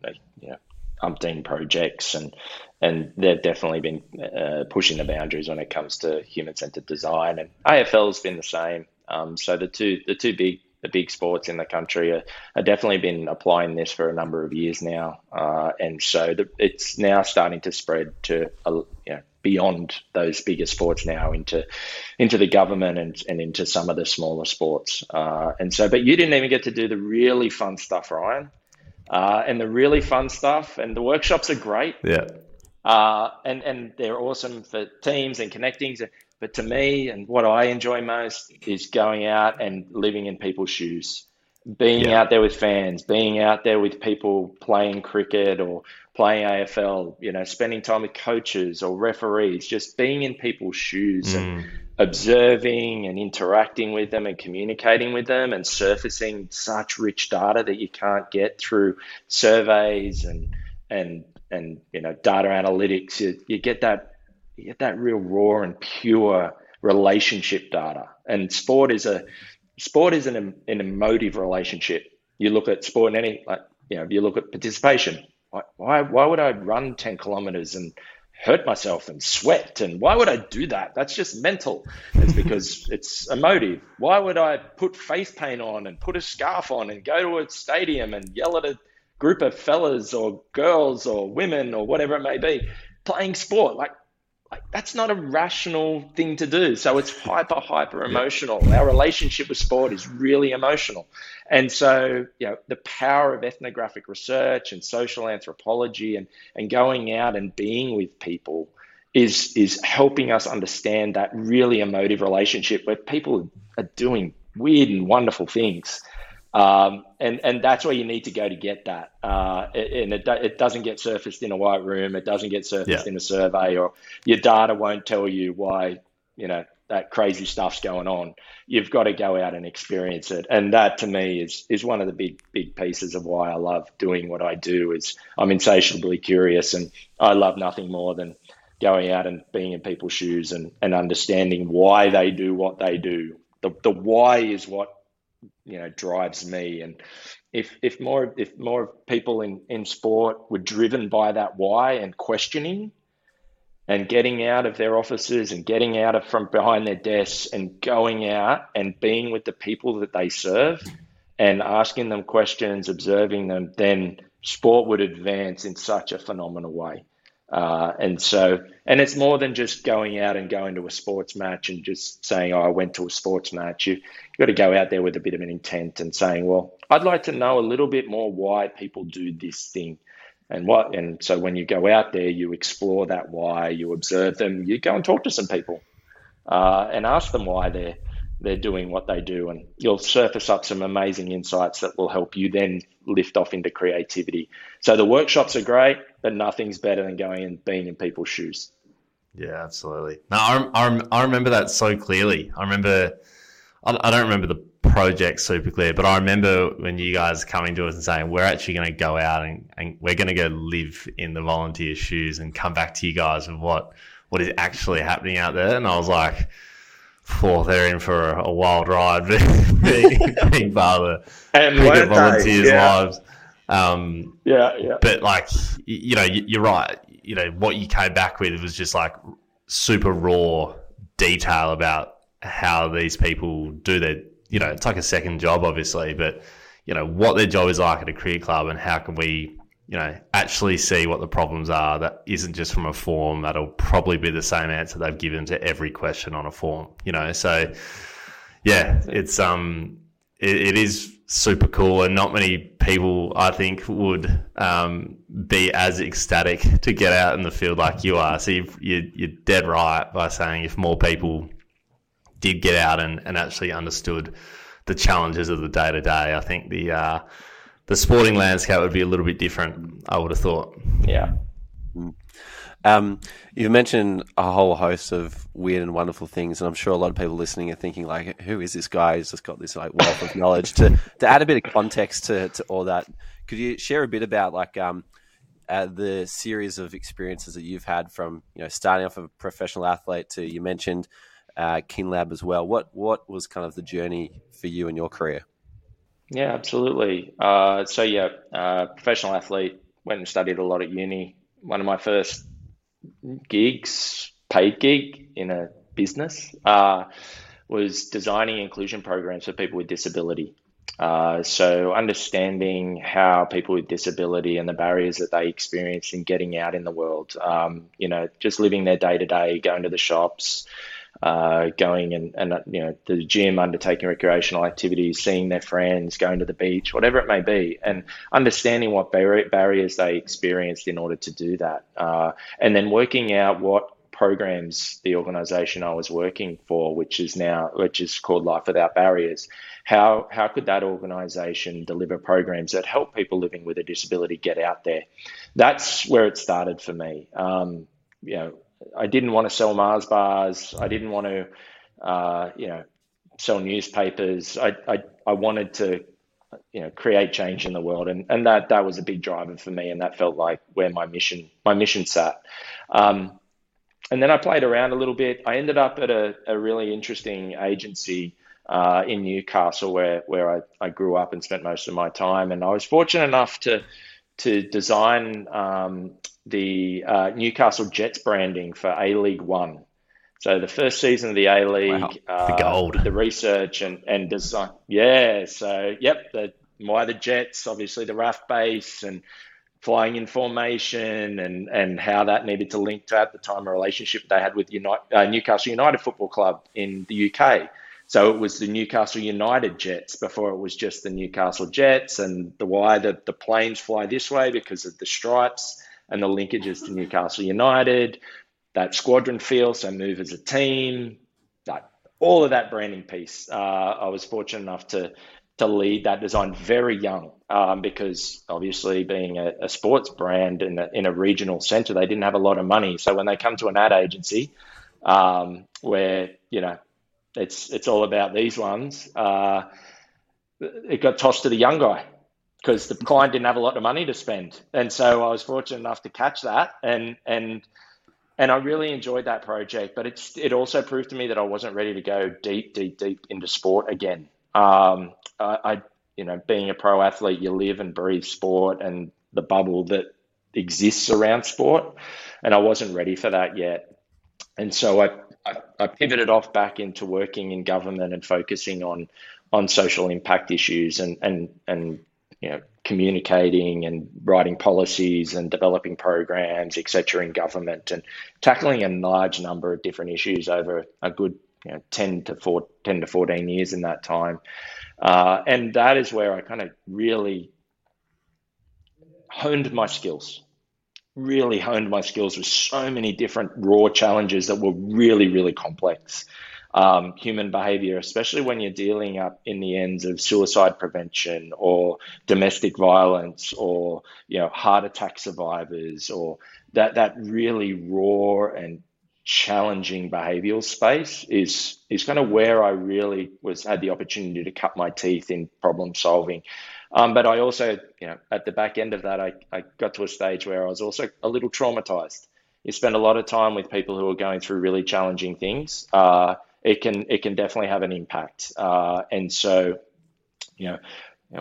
A: you know umpteen projects and and they've definitely been uh, pushing the boundaries when it comes to human centered design and AFL's been the same. Um, so the two the two big the big sports in the country are, are definitely been applying this for a number of years now, uh, and so the, it's now starting to spread to uh, you know beyond those bigger sports now into into the government and, and into some of the smaller sports. Uh, and so, but you didn't even get to do the really fun stuff, Ryan. Uh, and the really fun stuff, and the workshops are great.
B: Yeah.
A: Uh, and and they're awesome for teams and connecting. But to me, and what I enjoy most is going out and living in people's shoes, being yeah. out there with fans, being out there with people playing cricket or playing AFL, you know, spending time with coaches or referees, just being in people's shoes mm. and observing and interacting with them and communicating with them and surfacing such rich data that you can't get through surveys and and and you know data analytics. You, you get that you get that real raw and pure relationship data. And sport is a sport is an, an emotive relationship. You look at sport and any like you know, if you look at participation, why, why would I run 10 kilometers and hurt myself and sweat? And why would I do that? That's just mental. It's because it's emotive. Why would I put face paint on and put a scarf on and go to a stadium and yell at a group of fellas or girls or women or whatever it may be playing sport? Like, like that's not a rational thing to do. So it's hyper, hyper emotional. Our relationship with sport is really emotional. And so, you know, the power of ethnographic research and social anthropology and, and going out and being with people is is helping us understand that really emotive relationship where people are doing weird and wonderful things um, and and that's where you need to go to get that. Uh, and it, it doesn't get surfaced in a white room. It doesn't get surfaced yeah. in a survey, or your data won't tell you why you know that crazy stuff's going on. You've got to go out and experience it. And that to me is is one of the big big pieces of why I love doing what I do. Is I'm insatiably curious, and I love nothing more than going out and being in people's shoes and, and understanding why they do what they do. The, the why is what you know drives me. And if if more if more people in in sport were driven by that why and questioning and getting out of their offices and getting out of from behind their desks and going out and being with the people that they serve and asking them questions observing them then sport would advance in such a phenomenal way uh, and so, and it's more than just going out and going to a sports match and just saying, "Oh, I went to a sports match." You, have got to go out there with a bit of an intent and saying, "Well, I'd like to know a little bit more why people do this thing." and what. And so when you go out there, you explore that why, you observe them, you go and talk to some people, uh, and ask them why they're they're doing what they do, and you'll surface up some amazing insights that will help you then lift off into creativity. So the workshops are great, but nothing's better than going and being in people's shoes.
B: Yeah, absolutely. No, I, I, I remember that so clearly. I remember, I, I don't remember the project super clear, but I remember when you guys coming to us and saying, we're actually going to go out and, and we're going to go live in the volunteer shoes and come back to you guys with what, what is actually happening out there. And I was like, oh, they're in for a, wild ride being, being part of the
A: and
B: volunteers'
A: yeah.
B: lives. Um,
A: yeah, yeah.
B: But like, you know, you're right. You know, what you came back with was just like super raw detail about how these people do their, you know, it's like a second job, obviously, but you know what their job is like at a cricket club and how can we, you know, actually see what the problems are that isn't just from a form that'll probably be the same answer they've given to every question on a form, you know. So, yeah, it's um, it, it is super cool, and not many people, I think, would um, be as ecstatic to get out in the field like you are. So you you, you're dead right by saying if more people did get out and, and actually understood the challenges of the day to day, I think the uh, the sporting landscape would be a little bit different. I would have thought.
A: Yeah.
D: Um, you've mentioned a whole host of weird and wonderful things, and I'm sure a lot of people listening are thinking, like, who is this guy who's just got this like wealth of knowledge? to to add a bit of context to, to all that, could you share a bit about like um, uh, the series of experiences that you've had from you know starting off a professional athlete to you mentioned uh, Kinlab as well. What what was kind of the journey for you in your career?
A: Yeah, absolutely. Uh, so yeah, uh, professional athlete. Went and studied a lot at uni. One of my first gigs, paid gig in a business, uh, was designing inclusion programs for people with disability. Uh, so understanding how people with disability and the barriers that they experience in getting out in the world, um, you know, just living their day to day, going to the shops, uh, going and, and you know the gym, undertaking recreational activities, seeing their friends, going to the beach, whatever it may be, and understanding what bar- barriers they experienced in order to do that, uh, and then working out what programs the organisation I was working for, which is now which is called Life Without Barriers, how how could that organisation deliver programs that help people living with a disability get out there? That's where it started for me. Um, you know, I didn't want to sell Mars bars. I didn't want to, uh, you know, sell newspapers. I, I, I wanted to, you know, create change in the world, and, and that that was a big driver for me, and that felt like where my mission my mission sat. Um, and then I played around a little bit. I ended up at a, a really interesting agency uh, in Newcastle, where where I, I grew up and spent most of my time, and I was fortunate enough to to design um, the uh, Newcastle Jets branding for A League One. So the first season of the A League, wow.
B: uh, the gold,
A: the research and and design. Yeah, so yep, the why the Jets, obviously the RAF base and flying in formation and and how that needed to link to at the time a relationship they had with United, uh, Newcastle United Football Club in the UK. So it was the Newcastle United Jets before it was just the Newcastle Jets and the why the, the planes fly this way because of the stripes and the linkages to Newcastle United, that squadron feel, so move as a team, that, all of that branding piece. Uh, I was fortunate enough to to lead that design very young um, because obviously being a, a sports brand in a, in a regional centre, they didn't have a lot of money. So when they come to an ad agency um, where, you know, it's it's all about these ones. Uh, it got tossed to the young guy because the client didn't have a lot of money to spend, and so I was fortunate enough to catch that, and and and I really enjoyed that project. But it's it also proved to me that I wasn't ready to go deep, deep, deep into sport again. Um, I, I you know, being a pro athlete, you live and breathe sport and the bubble that exists around sport, and I wasn't ready for that yet. And so I I, I pivoted off back into working in government and focusing on on social impact issues and and and you know communicating and writing policies and developing programs etc in government and tackling a large number of different issues over a good you know 10 to 4, 10 to 14 years in that time uh, and that is where I kind of really honed my skills. Really honed my skills with so many different raw challenges that were really, really complex. Um, human behavior, especially when you're dealing up in the ends of suicide prevention or domestic violence or you know heart attack survivors or that that really raw and challenging behavioral space is is kind of where I really was had the opportunity to cut my teeth in problem solving. Um, but I also, you know, at the back end of that, I, I got to a stage where I was also a little traumatized. You spend a lot of time with people who are going through really challenging things. Uh, it can it can definitely have an impact. Uh, and so, you know,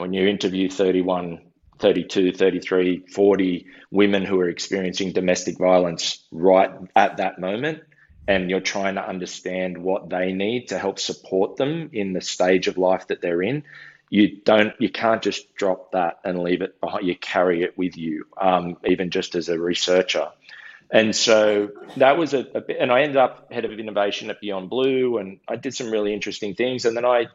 A: when you interview 31 32, 33, 40 women who are experiencing domestic violence right at that moment. And you're trying to understand what they need to help support them in the stage of life that they're in. You don't, you can't just drop that and leave it behind. You carry it with you, um, even just as a researcher. And so that was a, a bit, and I ended up head of innovation at Beyond Blue, and I did some really interesting things. And then I,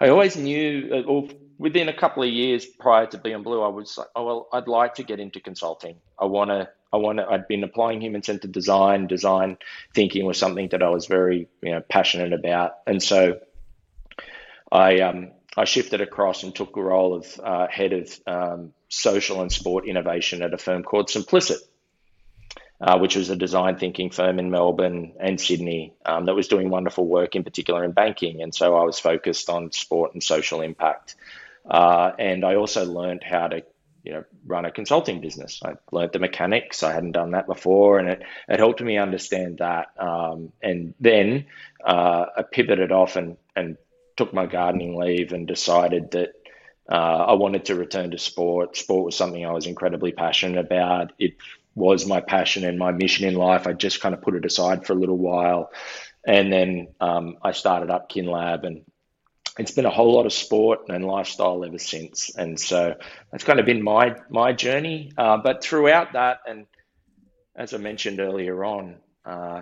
A: I always knew, uh, or within a couple of years prior to Beyond Blue, I was like, oh well, I'd like to get into consulting. I want to. I want to. I'd been applying human centered design. Design thinking was something that I was very you know passionate about, and so I um, I shifted across and took the role of uh, head of um, social and sport innovation at a firm called Symplicit. Uh, which was a design thinking firm in Melbourne and Sydney um, that was doing wonderful work, in particular in banking. And so I was focused on sport and social impact. Uh, and I also learned how to you know, run a consulting business. I learned the mechanics. I hadn't done that before, and it, it helped me understand that. Um, and then uh, I pivoted off and, and took my gardening leave and decided that uh, I wanted to return to sport. Sport was something I was incredibly passionate about. It was my passion and my mission in life. I just kind of put it aside for a little while. And then um, I started up KinLab and it's been a whole lot of sport and lifestyle ever since. And so that's kind of been my my journey. Uh, but throughout that, and as I mentioned earlier on, uh,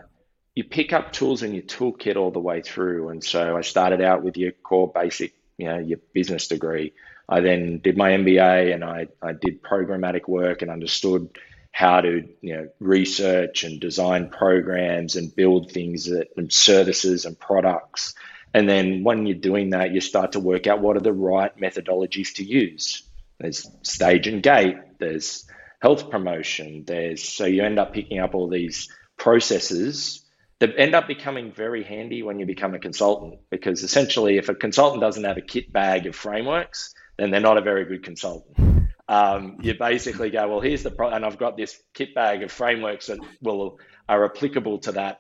A: you pick up tools in your toolkit all the way through. And so I started out with your core basic, you know, your business degree. I then did my MBA and I, I did programmatic work and understood how to you know research and design programs and build things that and services and products and then when you're doing that, you start to work out what are the right methodologies to use. There's stage and gate, there's health promotion, there's so you end up picking up all these processes that end up becoming very handy when you become a consultant because essentially if a consultant doesn't have a kit bag of frameworks, then they're not a very good consultant. Um, you basically go, well, here's the pro, and I've got this kit bag of frameworks that will are applicable to that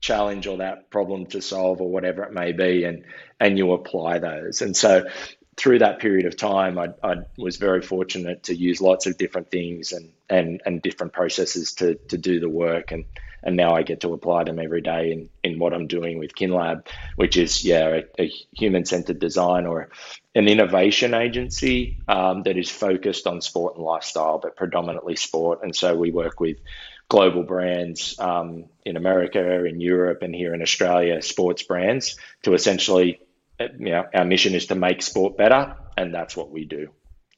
A: challenge or that problem to solve or whatever it may be and and you apply those. And so through that period of time I, I was very fortunate to use lots of different things and and and different processes to to do the work. And and now I get to apply them every day in, in what I'm doing with KinLab, which is yeah a, a human-centered design or an innovation agency um, that is focused on sport and lifestyle, but predominantly sport. And so we work with global brands um, in America, in Europe, and here in Australia, sports brands to essentially, uh, you know, our mission is to make sport better, and that's what we do.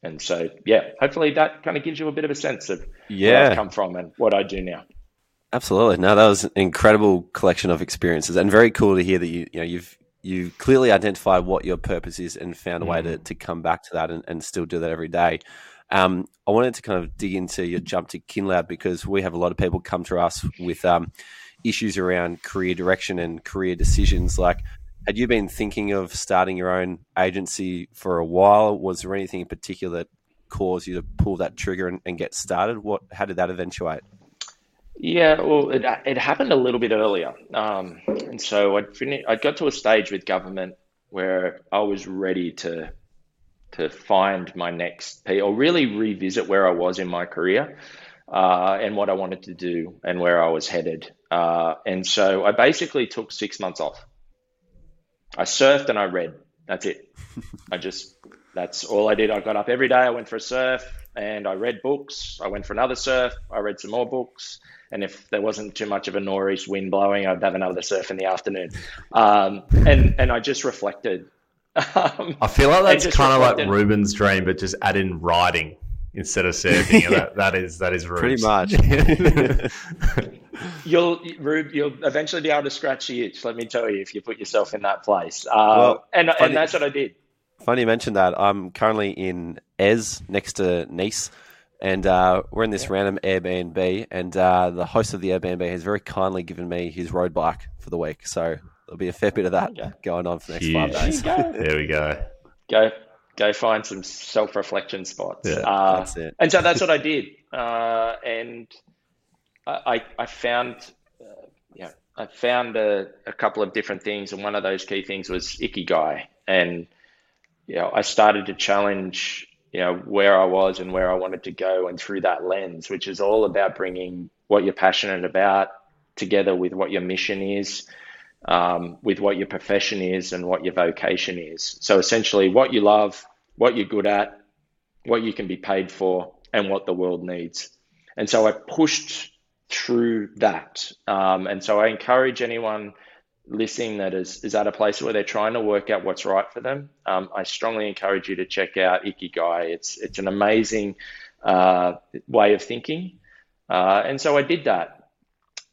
A: And so, yeah, hopefully that kind of gives you a bit of a sense of yeah. where I've come from and what I do now.
D: Absolutely. No, that was an incredible collection of experiences, and very cool to hear that you, you know, you've you clearly identified what your purpose is and found a way to, mm. to come back to that and, and still do that every day. Um, I wanted to kind of dig into your jump to KinLab because we have a lot of people come to us with um, issues around career direction and career decisions. Like, had you been thinking of starting your own agency for a while? Was there anything in particular that caused you to pull that trigger and, and get started? What? How did that eventuate?
A: Yeah, well, it, it happened a little bit earlier, um, and so I'd finished, I got to a stage with government where I was ready to to find my next P or really revisit where I was in my career uh, and what I wanted to do and where I was headed. Uh, and so I basically took six months off. I surfed and I read. That's it. I just, that's all I did. I got up every day. I went for a surf and I read books. I went for another surf. I read some more books. And if there wasn't too much of a northeast wind blowing, I'd have another surf in the afternoon. Um, and, and I just reflected
J: um, I feel like that's kind of like Ruben's dream, but just add in riding instead of surfing. yeah. that, that is that is
D: Pretty much.
A: you'll Rube, you'll eventually be able to scratch the itch. Let me tell you, if you put yourself in that place. Uh, well, and funny, and that's what I did.
D: Funny you mentioned that. I'm currently in Èze, next to Nice, and uh, we're in this yeah. random Airbnb. And uh, the host of the Airbnb has very kindly given me his road bike for the week. So there'll be a fair bit of that okay. going on for the next Huge. five days.
J: there we go.
A: Go go find some self reflection spots.
D: Yeah, uh, that's it.
A: And so that's what I did. Uh, and I, I found, uh, yeah, I found a, a, couple of different things, and one of those key things was ikigai. And you know, I started to challenge, you know, where I was and where I wanted to go, and through that lens, which is all about bringing what you're passionate about together with what your mission is, um, with what your profession is, and what your vocation is. So essentially, what you love, what you're good at, what you can be paid for, and what the world needs. And so I pushed through that. Um, and so I encourage anyone listening that is, is at a place where they're trying to work out what's right for them. Um, I strongly encourage you to check out Ikigai. It's, it's an amazing uh, way of thinking. Uh, and so I did that.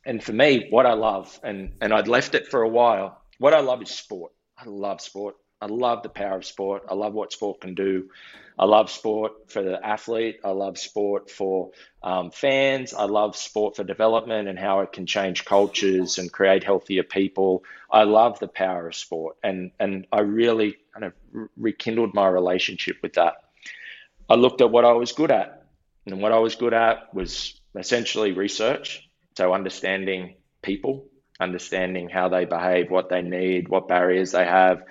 A: And for me, what I love, and, and I'd left it for a while, what I love is sport. I love sport. I love the power of sport. I love what sport can do. I love sport for the athlete. I love sport for um, fans. I love sport for development and how it can change cultures and create healthier people. I love the power of sport, and and I really kind of rekindled my relationship with that. I looked at what I was good at, and what I was good at was essentially research. So understanding people, understanding how they behave, what they need, what barriers they have,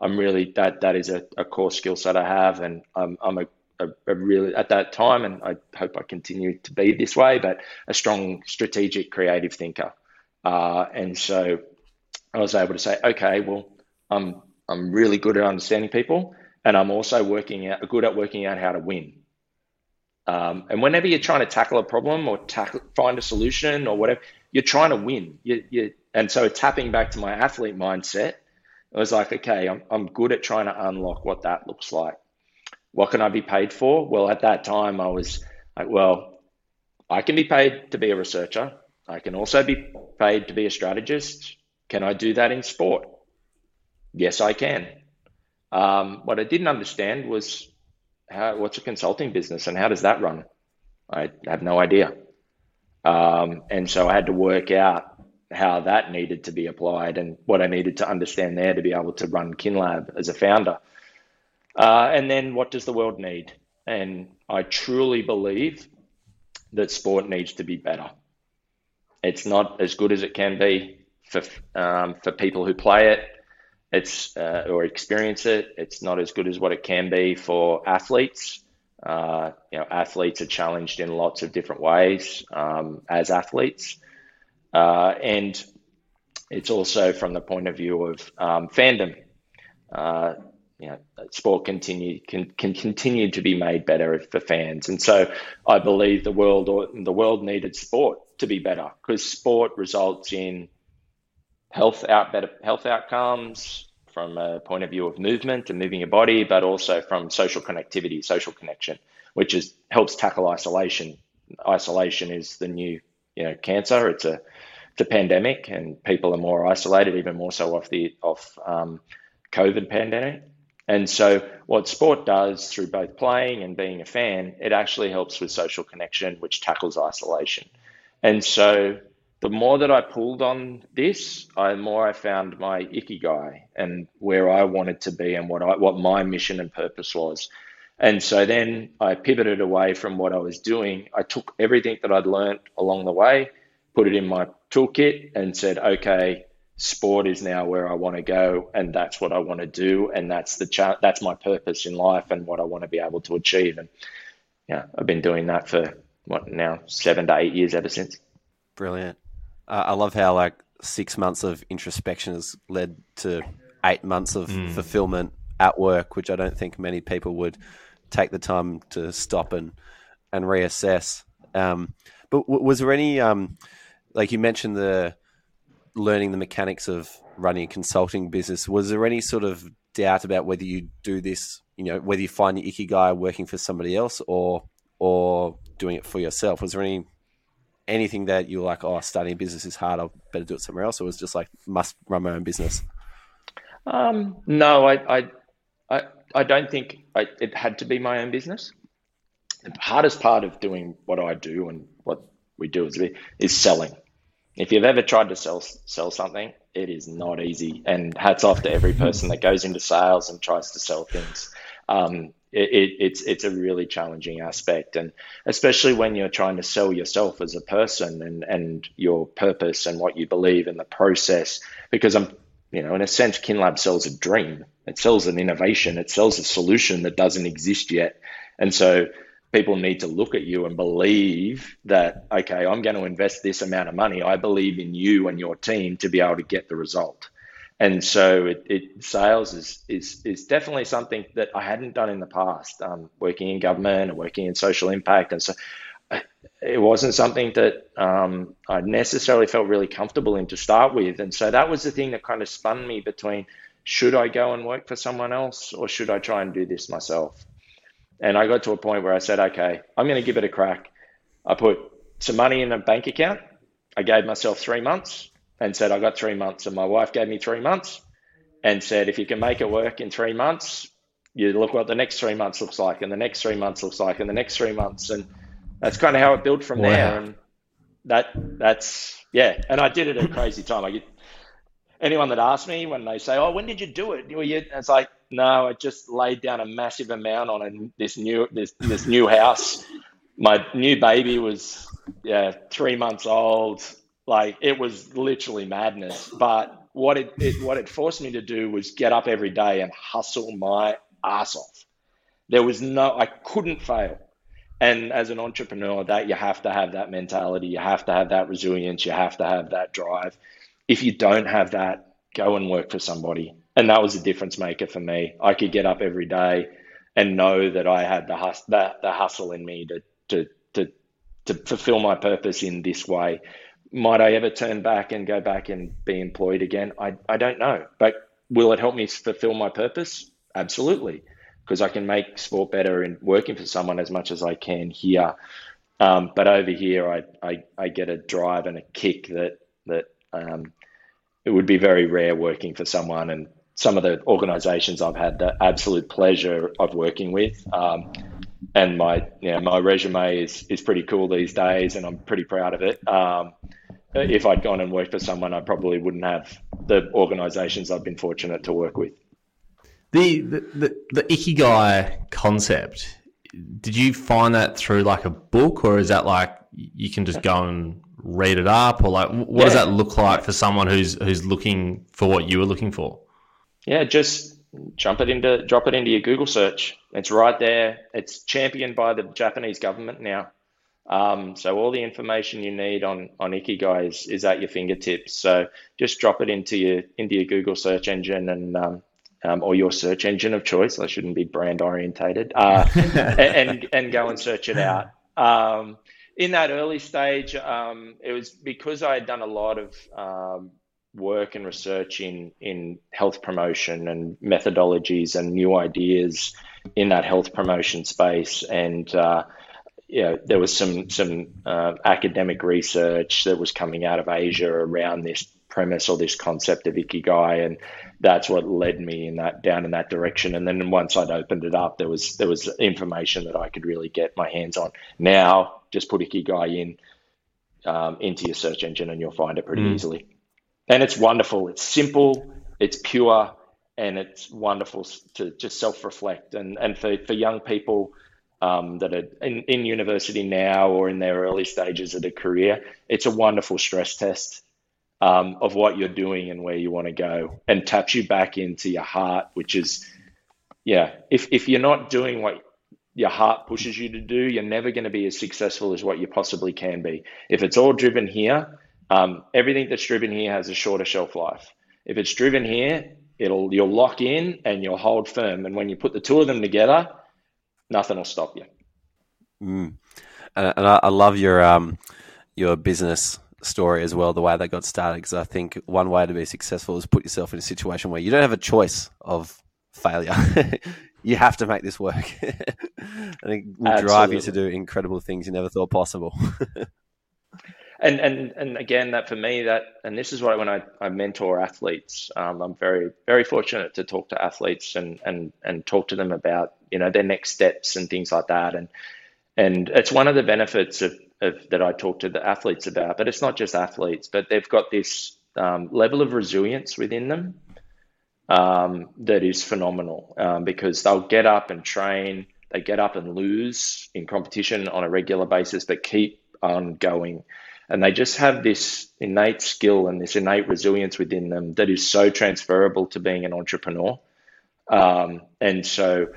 A: I'm really that that is a, a core skill set I have, and I'm, I'm a, a, a, really at that time, and I hope I continue to be this way, but a strong strategic, creative thinker. Uh, and so I was able to say, okay, well, I'm I'm really good at understanding people, and I'm also working out good at working out how to win. Um, and whenever you're trying to tackle a problem or tackle, find a solution or whatever, you're trying to win. You, you, and so tapping back to my athlete mindset I was like, okay, I'm, I'm good at trying to unlock what that looks like. What can I be paid for? Well, at that time, I was like, well, I can be paid to be a researcher. I can also be paid to be a strategist. Can I do that in sport? Yes, I can. Um, what I didn't understand was how, what's a consulting business and how does that run? I have no idea. Um, and so I had to work out how that needed to be applied and what I needed to understand there to be able to run KinLab as a founder. Uh, and then what does the world need? And I truly believe that sport needs to be better. It's not as good as it can be for um, for people who play it. It's uh, or experience it. It's not as good as what it can be for athletes. Uh, you know, athletes are challenged in lots of different ways um, as athletes. Uh, and it's also from the point of view of um, fandom. Uh, you know, sport continue can, can continue to be made better for fans, and so I believe the world or the world needed sport to be better because sport results in health out better health outcomes from a point of view of movement and moving your body, but also from social connectivity, social connection, which is helps tackle isolation. Isolation is the new you know cancer. It's a the pandemic and people are more isolated, even more so off the off um, COVID pandemic. And so, what sport does through both playing and being a fan, it actually helps with social connection, which tackles isolation. And so, the more that I pulled on this, the more I found my ikigai and where I wanted to be and what I, what my mission and purpose was. And so then I pivoted away from what I was doing. I took everything that I'd learned along the way put it in my toolkit and said, okay, sport is now where I want to go, and that's what I want to do, and that's the cha- that's my purpose in life and what I want to be able to achieve. And yeah, I've been doing that for what now seven to eight years ever since.
D: Brilliant. Uh, I love how like six months of introspection has led to eight months of mm. fulfillment at work, which I don't think many people would take the time to stop and and reassess. Um, but w- was there any um, like you mentioned the learning the mechanics of running a consulting business. Was there any sort of doubt about whether you do this, you know, whether you find the ikigai working for somebody else, or or doing it for yourself? Was there any anything that you were like, oh, starting a business is hard. I better do it somewhere else, or was just like must run my own business?
A: Um, no, I, I, I don't think I, it had to be my own business. The hardest part of doing what I do and what we do is, is selling. If you've ever tried to sell sell something, it is not easy. And hats off to every person that goes into sales and tries to sell things. Um, it, it, it's it's a really challenging aspect, and especially when you're trying to sell yourself as a person and and your purpose and what you believe in the process. Because I'm, you know, in a sense, KinLab sells a dream. It sells an innovation. It sells a solution that doesn't exist yet, and so people need to look at you and believe that okay, I'm going to invest this amount of money. I believe in you and your team to be able to get the result and so it, it, sales is, is is definitely something that I hadn't done in the past. Um, working in government and working in social impact, and so it wasn't something that um, I necessarily felt really comfortable in to start with. And so that was the thing that kind of spun me between should I go and work for someone else or should I try and do this myself? And I got to a point where I said, okay, I'm going to give it a crack. I put some money in a bank account. I gave myself three months and said, I got three months. And my wife gave me three months and said, if you can make it work in three months, you look what the next three months looks like, and the next three months looks like, and the next three months. And that's kind of how it built from wow. there. And that that's yeah. And I did it at a crazy time. I get anyone that asks me when they say, "Oh, when did you do it?" It's like, no, I just laid down a massive amount on a, this new this this new house. My new baby was yeah three months old. Like it was literally madness. But what it, it what it forced me to do was get up every day and hustle my ass off. There was no I couldn't fail. And as an entrepreneur, that you have to have that mentality, you have to have that resilience, you have to have that drive. If you don't have that, go and work for somebody. And that was a difference maker for me. I could get up every day and know that I had the hus- that the hustle in me to to to to fulfill my purpose in this way might I ever turn back and go back and be employed again? I, I don't know. But will it help me fulfill my purpose? Absolutely. Because I can make sport better in working for someone as much as I can here. Um, but over here, I, I, I, get a drive and a kick that, that um, it would be very rare working for someone. And some of the organizations I've had the absolute pleasure of working with. Um, and my my resume is, is pretty cool these days, and I'm pretty proud of it. Um, if I'd gone and worked for someone, I probably wouldn't have the organisations I've been fortunate to work with.
J: The, the the the ikigai concept. Did you find that through like a book, or is that like you can just go and read it up, or like what yeah. does that look like for someone who's who's looking for what you were looking for?
A: Yeah, just jump it into drop it into your Google search. It's right there. It's championed by the Japanese government now. Um, so all the information you need on on Ikigai is, is at your fingertips. So just drop it into your into your Google search engine and um, um, or your search engine of choice. I shouldn't be brand orientated, uh, and and go and search it out. Um, in that early stage, um, it was because I had done a lot of um, work and research in in health promotion and methodologies and new ideas in that health promotion space and uh, you know, there was some some uh, academic research that was coming out of Asia around this premise or this concept of ikigai, and that's what led me in that down in that direction. And then once I'd opened it up, there was there was information that I could really get my hands on. Now, just put ikigai in um, into your search engine, and you'll find it pretty mm. easily. And it's wonderful. It's simple. It's pure, and it's wonderful to just self reflect. And and for for young people um, that are in, in university now or in their early stages of their career, it's a wonderful stress test um, of what you're doing and where you want to go and taps you back into your heart, which is, yeah, if, if you're not doing what your heart pushes you to do, you're never going to be as successful as what you possibly can be. If it's all driven here, um, everything that's driven here has a shorter shelf life. If it's driven here, it'll you'll lock in and you'll hold firm. And when you put the two of them together, nothing will stop you.
D: Mm. And, and I, I, love your um, your business story as well, the way that got started. Because I think one way to be successful is put yourself in a situation where you don't have a choice of failure. you have to make this work. and it will Absolutely. drive you to do incredible things you never thought possible.
A: and and and again, that for me, that and this is why when I, I mentor athletes, um, I'm very very fortunate to talk to athletes and and and talk to them about you know their next steps and things like that. And and it's one of the benefits of, of that I talk to the athletes about. But it's not just athletes, but they've got this um, level of resilience within them um, that is phenomenal um, because they'll get up and train, they get up and lose in competition on a regular basis, but keep on going. And they just have this innate skill and this innate resilience within them that is so transferable to being an entrepreneur. Um, and so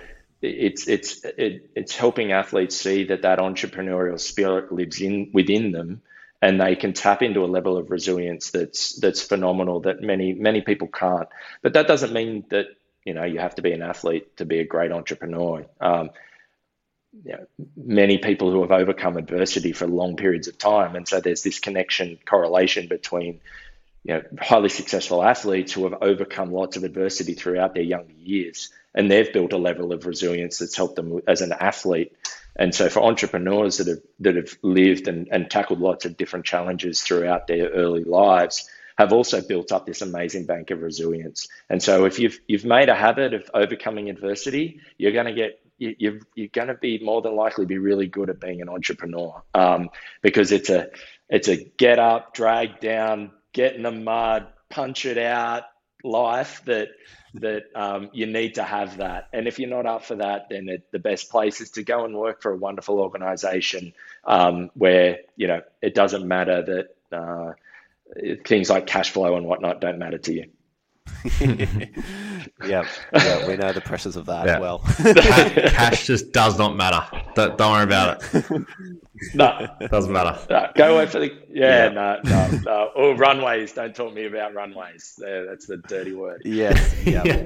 A: it's it's it, it's helping athletes see that that entrepreneurial spirit lives in within them and they can tap into a level of resilience that's that's phenomenal that many many people can't. But that doesn't mean that you know you have to be an athlete to be a great entrepreneur. Um, you know, many people who have overcome adversity for long periods of time, and so there's this connection correlation between you know highly successful athletes who have overcome lots of adversity throughout their younger years, and they've built a level of resilience that's helped them as an athlete and so for entrepreneurs that have that have lived and, and tackled lots of different challenges throughout their early lives have also built up this amazing bank of resilience. And so if you've you've made a habit of overcoming adversity, you're going to get you, you're going to be more than likely be really good at being an entrepreneur um, because it's a it's a get up, drag down, get in the mud, punch it out life that that um, you need to have that. And if you're not up for that, then it, the best place is to go and work for a wonderful organization um, where, you know, it doesn't matter that uh, things like cash flow and whatnot don't matter to you.
D: yeah, yeah, we know the pressures of that yeah. as well.
J: Cash just does not matter. Don't, don't worry about it.
A: no, it
J: doesn't matter.
A: No, go away for the yeah, yeah. no, no, no. Or runways. Don't talk to me about runways. There, that's the dirty word.
D: Yes, yeah,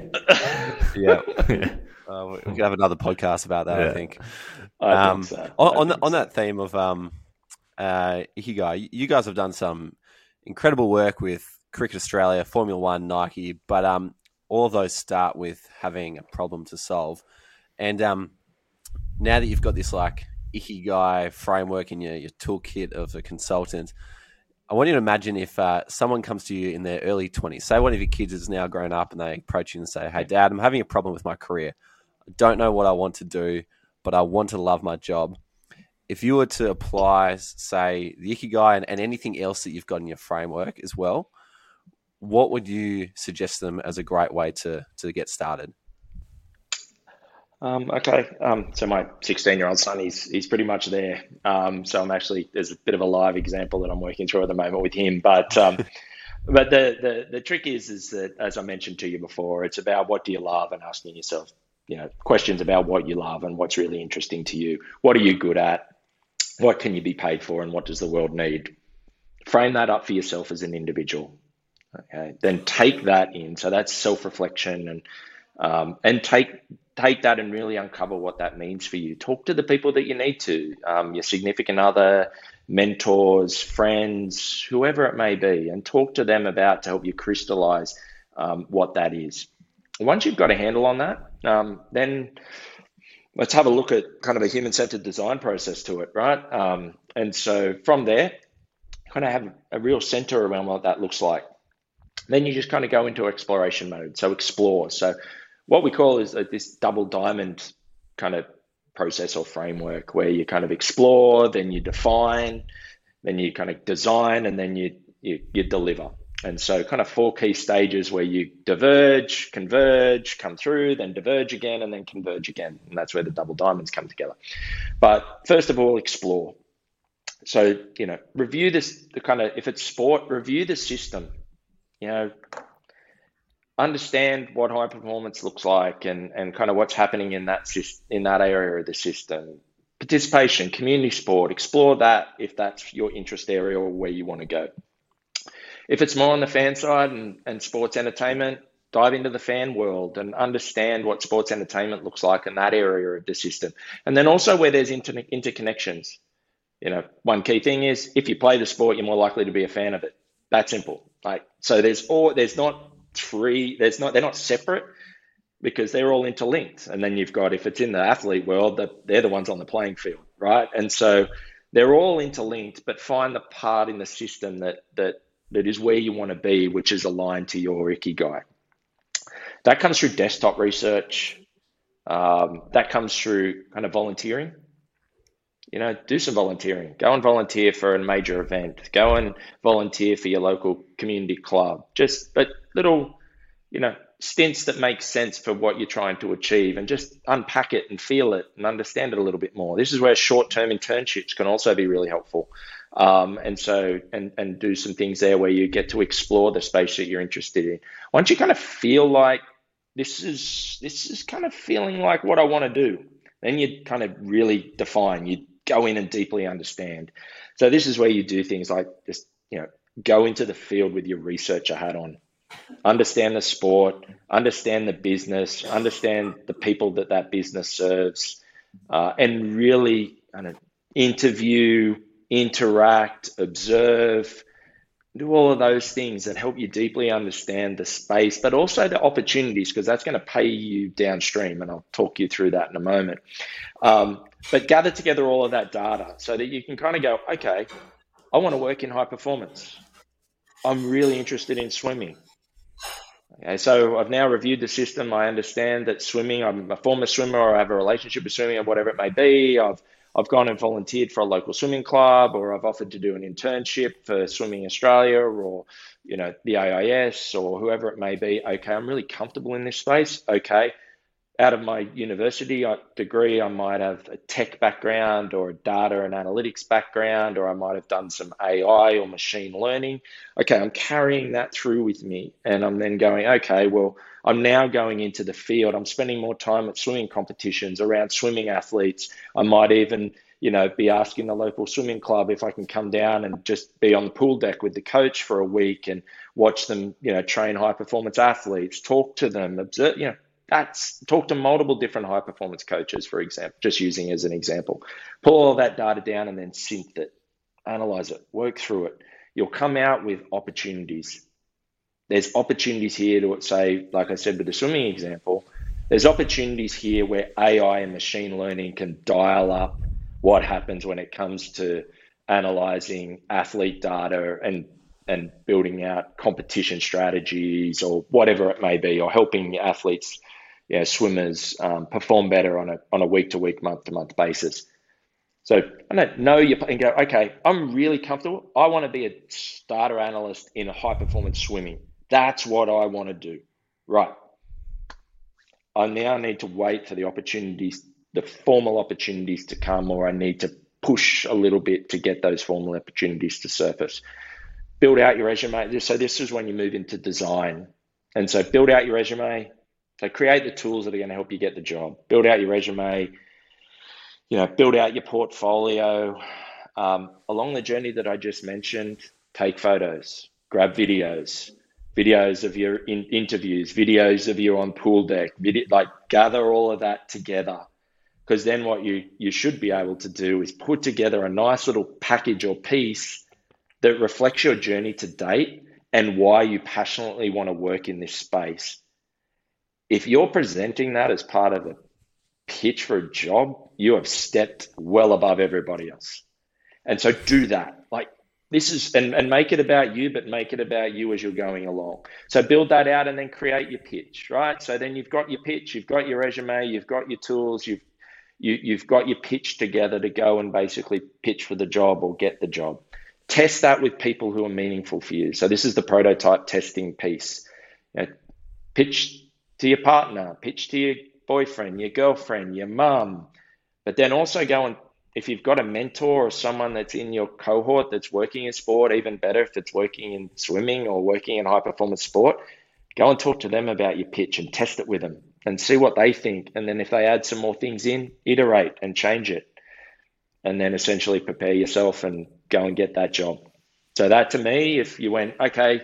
D: yeah. yeah. Uh, we can have another podcast about that. Yeah. I think.
A: I um, think so.
D: on on, on, that theme of um, uh, Ikigai, you guys have done some incredible work with Cricket Australia, Formula One, Nike, but um, all of those start with having a problem to solve. And um, now that you've got this like ikigai framework in your, your toolkit of a consultant, I want you to imagine if uh, someone comes to you in their early 20s, say one of your kids is now grown up and they approach you and say, Hey, dad, I'm having a problem with my career. I don't know what I want to do, but I want to love my job. If you were to apply, say, the Ikigai and, and anything else that you've got in your framework as well, what would you suggest them as a great way to to get started?
A: Um, okay, um, so my 16 year old son, he's he's pretty much there. Um, so I'm actually there's a bit of a live example that I'm working through at the moment with him. But um, but the, the the trick is is that as I mentioned to you before, it's about what do you love and asking yourself, you know, questions about what you love and what's really interesting to you. What are you good at? What can you be paid for, and what does the world need? Frame that up for yourself as an individual. Okay, then take that in. So that's self reflection and um, and take take that and really uncover what that means for you. Talk to the people that you need to, um, your significant other, mentors, friends, whoever it may be, and talk to them about to help you crystallize um, what that is. Once you've got a handle on that, um, then let's have a look at kind of a human centered design process to it, right? Um, and so from there, kind of have a real center around what that looks like. Then you just kind of go into exploration mode. So explore. So what we call is uh, this double diamond kind of process or framework where you kind of explore, then you define, then you kind of design, and then you, you, you deliver. And so, kind of four key stages where you diverge, converge, come through, then diverge again, and then converge again. And that's where the double diamonds come together. But first of all, explore. So, you know, review this, the kind of, if it's sport, review the system you know, understand what high performance looks like and, and kind of what's happening in that in that area of the system. Participation, community sport, explore that if that's your interest area or where you want to go. If it's more on the fan side and, and sports entertainment, dive into the fan world and understand what sports entertainment looks like in that area of the system. And then also where there's inter- interconnections. You know, one key thing is if you play the sport, you're more likely to be a fan of it. That simple. Like so, there's all there's not three. There's not they're not separate. because they're all interlinked. And then you've got, if it's in the athlete world, they're the ones on the playing field, right? And so they're all interlinked, but find the part in the system that that that is where you want to be, which is aligned to your ikigai. That comes through desktop research. Um, that comes through kind of volunteering. You know, do some volunteering. Go and volunteer for a major event. Go and volunteer for your local community club. Just but little, you know, stints that make sense for what you're trying to achieve and just unpack it and feel it and understand it a little bit more. This is where short term internships can also be really helpful. Um, and so, and, and do some things there where you get to explore the space that you're interested in. Once you kind of feel like this is, this is kind of feeling like what I want to do, then you kind of really define, you go in and deeply understand. So this is where you do things like just, you know, go into the field with your researcher hat on understand the sport, understand the business, understand the people that that business serves, uh, and really kind of interview, interact, observe, do all of those things that help you deeply understand the space, but also the opportunities, because that's going to pay you downstream. And I'll talk you through that in a moment. Um, but gather together all of that data so that you can kind of go, okay, I want to work in high performance. I'm really interested in swimming. Okay, so I've now reviewed the system. I understand that swimming, I'm a former swimmer or I have a relationship with swimming or whatever it may be. I've I've gone and volunteered for a local swimming club or I've offered to do an internship for Swimming Australia or you know the AIS or whoever it may be. Okay, I'm really comfortable in this space. Okay, out of my university uh, degree, I might have a tech background or a data and analytics background, or I might have done some AI or machine learning. Okay, I'm carrying that through with me. And I'm then going, okay, well, I'm now going into the field. I'm spending more time at swimming competitions around swimming athletes. I might even, you know, be asking the local swimming club if I can come down and just be on the pool deck with the coach for a week and watch them, you know, train high performance athletes, talk to them, observe, you know, that's talk to multiple different high performance coaches, for example, just using as an example. Pull all that data down and then synth it, analyze it, work through it. You'll come out with opportunities. There's opportunities here to say, like I said with the swimming example, there's opportunities here where AI and machine learning can dial up what happens when it comes to analyzing athlete data and and building out competition strategies or whatever it may be, or helping athletes know, swimmers um, perform better on a on a week to week, month to month basis. So I don't know you and go, okay, I'm really comfortable. I want to be a starter analyst in high performance swimming. That's what I want to do. Right. I now need to wait for the opportunities, the formal opportunities to come, or I need to push a little bit to get those formal opportunities to surface. Build out your resume. So this is when you move into design. And so build out your resume, so create the tools that are going to help you get the job. Build out your resume. You know, build out your portfolio. Um, along the journey that I just mentioned, take photos, grab videos, videos of your in- interviews, videos of you on pool deck, video, like gather all of that together. Because then what you you should be able to do is put together a nice little package or piece that reflects your journey to date and why you passionately want to work in this space if you're presenting that as part of a pitch for a job, you have stepped well above everybody else. And so do that. Like this is and, and make it about you, but make it about you as you're going along. So build that out and then create your pitch, right? So then you've got your pitch, you've got your resume, you've got your tools, you've you, you've got your pitch together to go and basically pitch for the job or get the job. Test that with people who are meaningful for you. So this is the prototype testing piece. You know, pitch to your partner, pitch to your boyfriend, your girlfriend, your mum, but then also go and if you've got a mentor or someone that's in your cohort that's working in sport, even better if it's working in swimming or working in high performance sport, go and talk to them about your pitch and test it with them and see what they think. And then if they add some more things in, iterate and change it. And then essentially prepare yourself and go and get that job. So that to me, if you went, okay,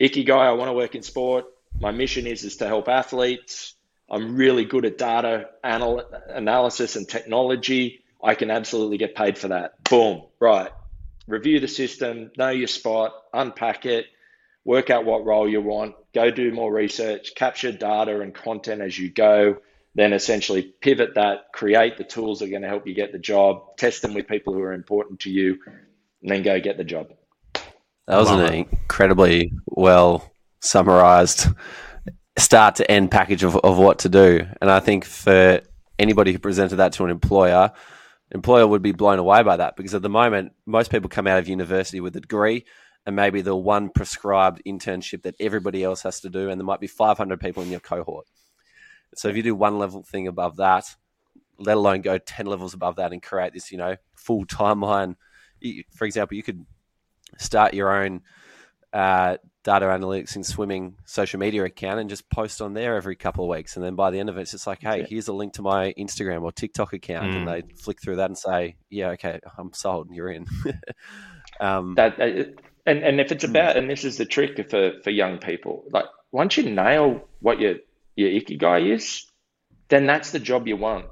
A: ikigai, I want to work in sport, my mission is is to help athletes. I'm really good at data anal- analysis and technology. I can absolutely get paid for that. Boom, right. Review the system, know your spot, unpack it, work out what role you want, go do more research, capture data and content as you go, then essentially pivot that, create the tools that are going to help you get the job, test them with people who are important to you, and then go get the job.
D: That was an incredibly well summarized start to end package of, of what to do. And I think for anybody who presented that to an employer, employer would be blown away by that because at the moment, most people come out of university with a degree and maybe the one prescribed internship that everybody else has to do, and there might be 500 people in your cohort. So if you do one level thing above that, let alone go 10 levels above that and create this, you know, full timeline. For example, you could start your own uh, data analytics and swimming social media account and just post on there every couple of weeks. And then by the end of it, it's just like, hey, yeah. here's a link to my Instagram or TikTok account. Mm. And they flick through that and say, yeah, okay, I'm sold. and You're in.
A: um, that, and, and if it's hmm. about, and this is the trick for, for young people, like once you nail what your, your ikigai is, then that's the job you want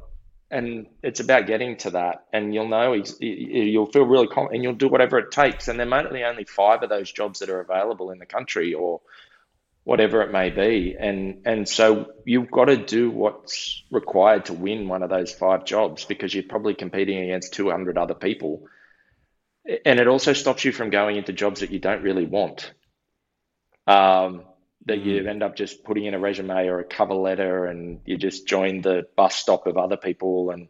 A: and it's about getting to that. And you'll know you'll feel really confident and you'll do whatever it takes. And there might be only five of those jobs that are available in the country or whatever it may be. And and so you've got to do what's required to win one of those five jobs because you're probably competing against 200 other people. And it also stops you from going into jobs that you don't really want. Um, that mm. you end up just putting in a resume or a cover letter and you just join the bus stop of other people and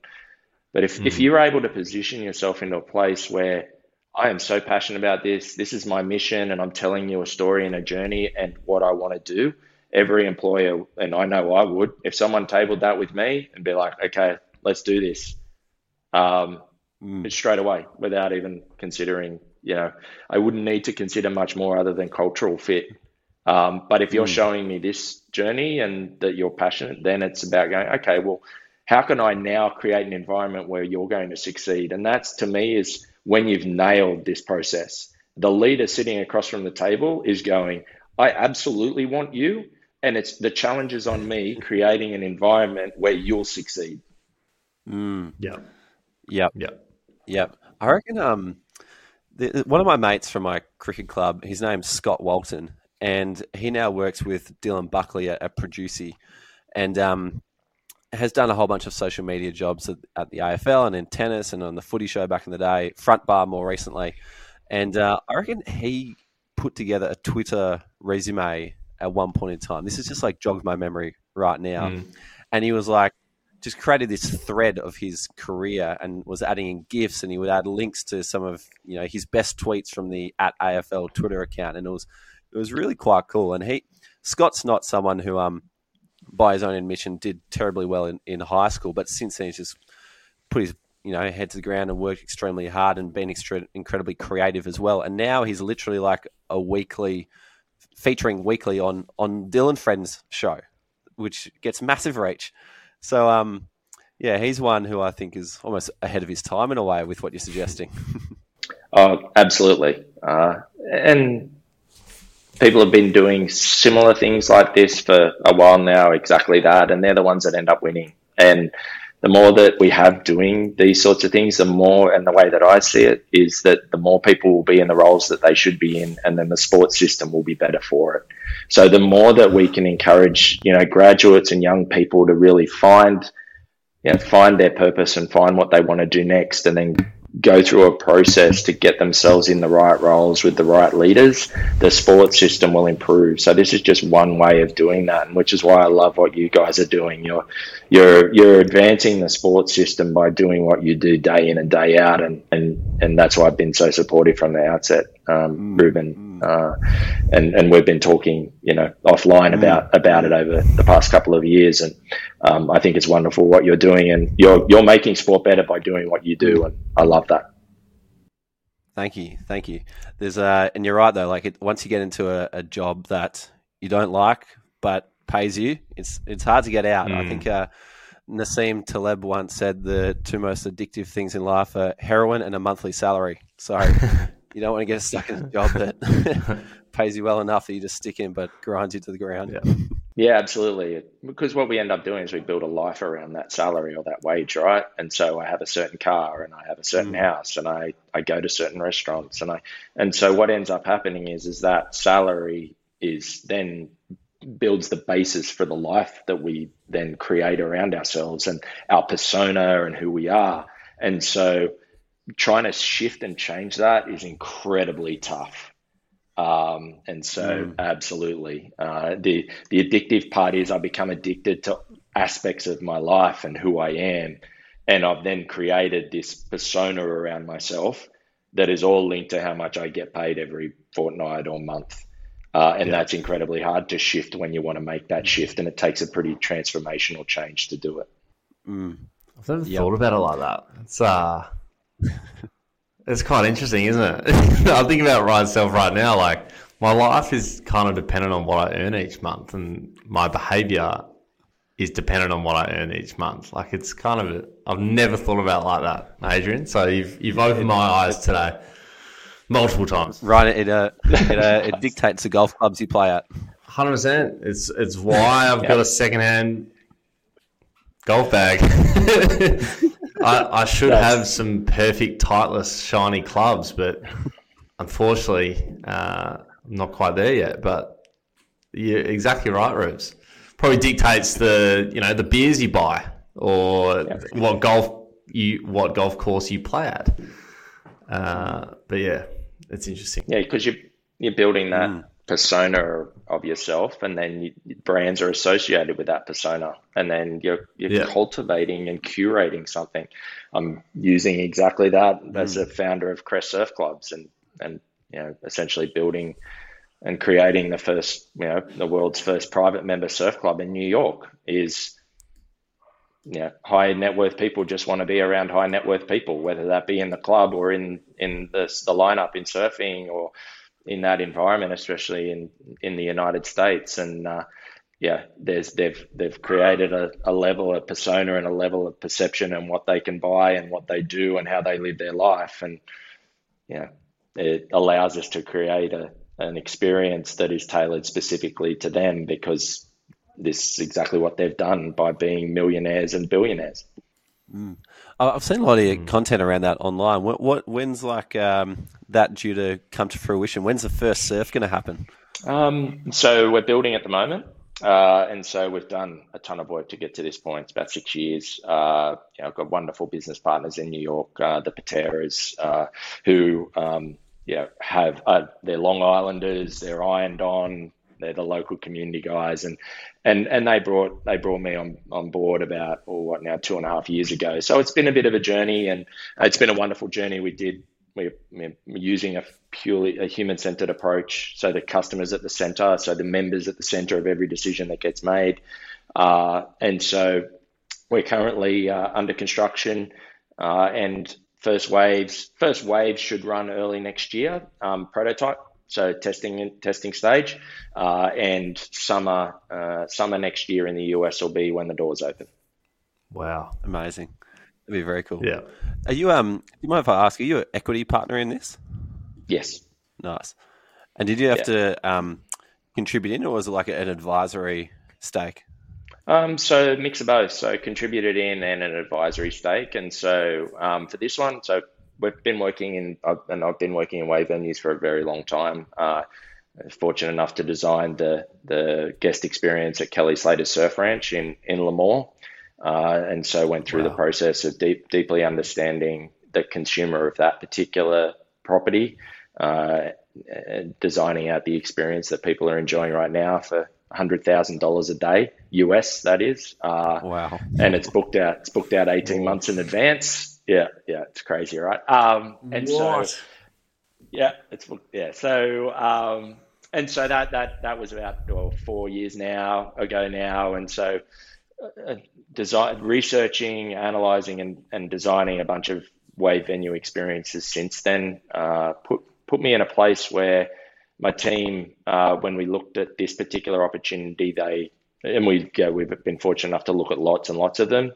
A: but if, mm. if you're able to position yourself into a place where I am so passionate about this, this is my mission and I'm telling you a story and a journey and what I want to do, every employer and I know I would, if someone tabled that with me and be like, okay, let's do this. Um, mm. straight away without even considering, you know, I wouldn't need to consider much more other than cultural fit um, but if you're mm. showing me this journey and that you're passionate, then it's about going, okay, well, how can I now create an environment where you're going to succeed? And that's to me is when you've nailed this process. The leader sitting across from the table is going, I absolutely want you. And it's the challenge is on me creating an environment where you'll succeed.
D: Mm.
J: Yeah.
D: Yep.
J: Yep.
D: Yep. I reckon um, the, one of my mates from my cricket club, his name's Scott Walton, and he now works with Dylan Buckley at, at Producy, and um, has done a whole bunch of social media jobs at, at, the AFL and in tennis and on the Footy Show back in the day, Front Bar more recently, and uh, I reckon he put together a Twitter resume at one point in time. This is just like jogged my memory right now, mm. and he was like. Just created this thread of his career and was adding in gifs, and he would add links to some of you know his best tweets from the at AFL Twitter account, and it was it was really quite cool. And he Scott's not someone who, um, by his own admission, did terribly well in, in high school, but since then he's just put his you know head to the ground and worked extremely hard and been extre- incredibly creative as well. And now he's literally like a weekly featuring weekly on on Dylan Friends show, which gets massive reach. So um, yeah, he's one who I think is almost ahead of his time in a way with what you're suggesting.
A: oh, absolutely. Uh, and people have been doing similar things like this for a while now, exactly that, and they're the ones that end up winning. And the more that we have doing these sorts of things, the more, and the way that I see it is that the more people will be in the roles that they should be in, and then the sports system will be better for it. So the more that we can encourage, you know, graduates and young people to really find, you know, find their purpose and find what they want to do next, and then go through a process to get themselves in the right roles with the right leaders, the sports system will improve. So this is just one way of doing that, and which is why I love what you guys are doing. You're you're you're advancing the sports system by doing what you do day in and day out, and and and that's why I've been so supportive from the outset, um, mm. Ruben. Mm. Uh, and and we've been talking, you know, offline mm. about about it over the past couple of years, and um, I think it's wonderful what you're doing, and you're you're making sport better by doing what you do, and I love that.
D: Thank you, thank you. There's uh, and you're right though. Like it, once you get into a, a, job that you don't like but pays you, it's it's hard to get out. Mm. I think uh, Nassim Taleb once said the two most addictive things in life are heroin and a monthly salary. So you don't want to get stuck in a job that pays you well enough that you just stick in, but grinds you to the ground.
J: Yeah.
A: Yeah, absolutely. Because what we end up doing is we build a life around that salary or that wage, right? And so I have a certain car and I have a certain mm. house and I, I go to certain restaurants and I and so what ends up happening is is that salary is then builds the basis for the life that we then create around ourselves and our persona and who we are. And so trying to shift and change that is incredibly tough. Um, and so, mm. absolutely, uh, the the addictive part is I become addicted to aspects of my life and who I am, and I've then created this persona around myself that is all linked to how much I get paid every fortnight or month. Uh, and yeah. that's incredibly hard to shift when you want to make that shift, and it takes a pretty transformational change to do it.
J: Mm. I've never yep. thought about it like that. It's uh, it's quite interesting, isn't it? I'm thinking about myself right now. Like my life is kind of dependent on what I earn each month, and my behaviour is dependent on what I earn each month. Like it's kind of i I've never thought about like that, Adrian. So you've you've opened my eyes today multiple times.
D: Right, it uh, it, uh, it dictates the golf clubs you play at.
J: Hundred percent. It's it's why I've got a second hand golf bag. I, I should That's... have some perfect, tightless, shiny clubs, but unfortunately, uh, I'm not quite there yet. But you're exactly right, Rubes. Probably dictates the you know the beers you buy or yeah. what golf you what golf course you play at. Uh, but yeah, it's interesting.
A: Yeah, because you you're building that mm. Persona of yourself, and then you, brands are associated with that persona, and then you're you're yeah. cultivating and curating something. I'm using exactly that mm. as a founder of Crest Surf Clubs, and and you know essentially building and creating the first you know the world's first private member surf club in New York is yeah, high net worth people just want to be around high net worth people, whether that be in the club or in in the the lineup in surfing or in that environment, especially in in the United States. And uh, yeah, there's they've they've created a, a level of persona and a level of perception and what they can buy and what they do and how they live their life. And yeah, it allows us to create a an experience that is tailored specifically to them because this is exactly what they've done by being millionaires and billionaires.
D: Mm. I've seen a lot of mm. content around that online. What, what when's like um, that due to come to fruition? When's the first surf going to happen?
A: Um, so we're building at the moment, uh, and so we've done a ton of work to get to this point. It's about six years. Uh, you know, I've got wonderful business partners in New York, uh, the Pateras, uh, who um, you know, have uh, they're Long Islanders, they're ironed on, they're the local community guys, and and and they brought they brought me on on board about or oh, what now two and a half years ago. So it's been a bit of a journey, and it's been a wonderful journey. We did we're, using a purely a human centered approach, so the customers at the center, so the members at the center of every decision that gets made, uh, and so we're currently uh, under construction uh, and first waves first waves should run early next year um, prototype so testing testing stage, uh, and summer uh, summer next year in the US will be when the doors open.
J: Wow,
D: amazing! That'd be very cool.
J: Yeah.
D: Are you um? You mind if I ask? Are you an equity partner in this?
A: Yes.
D: Nice. And did you have yeah. to um, contribute in, or was it like an advisory stake?
A: Um, so mix of both. So contributed in and an advisory stake. And so um, for this one, so we've been working in, and I've been working in wave venues for a very long time. Uh, fortunate enough to design the the guest experience at Kelly Slater's Surf Ranch in in Lemoore, uh, and so went through wow. the process of deep, deeply understanding the consumer of that particular property, uh, designing out the experience that people are enjoying right now for hundred thousand dollars a day US. That is. Uh,
D: wow.
A: And it's booked out. It's booked out eighteen months in advance. Yeah, yeah, it's crazy, right? Um, and what? so, yeah, it's yeah. So, um, and so that that that was about well, four years now ago now, and so uh, design, researching, analyzing, and, and designing a bunch of wave venue experiences since then uh, put put me in a place where my team, uh, when we looked at this particular opportunity, they and we yeah, we've been fortunate enough to look at lots and lots of them.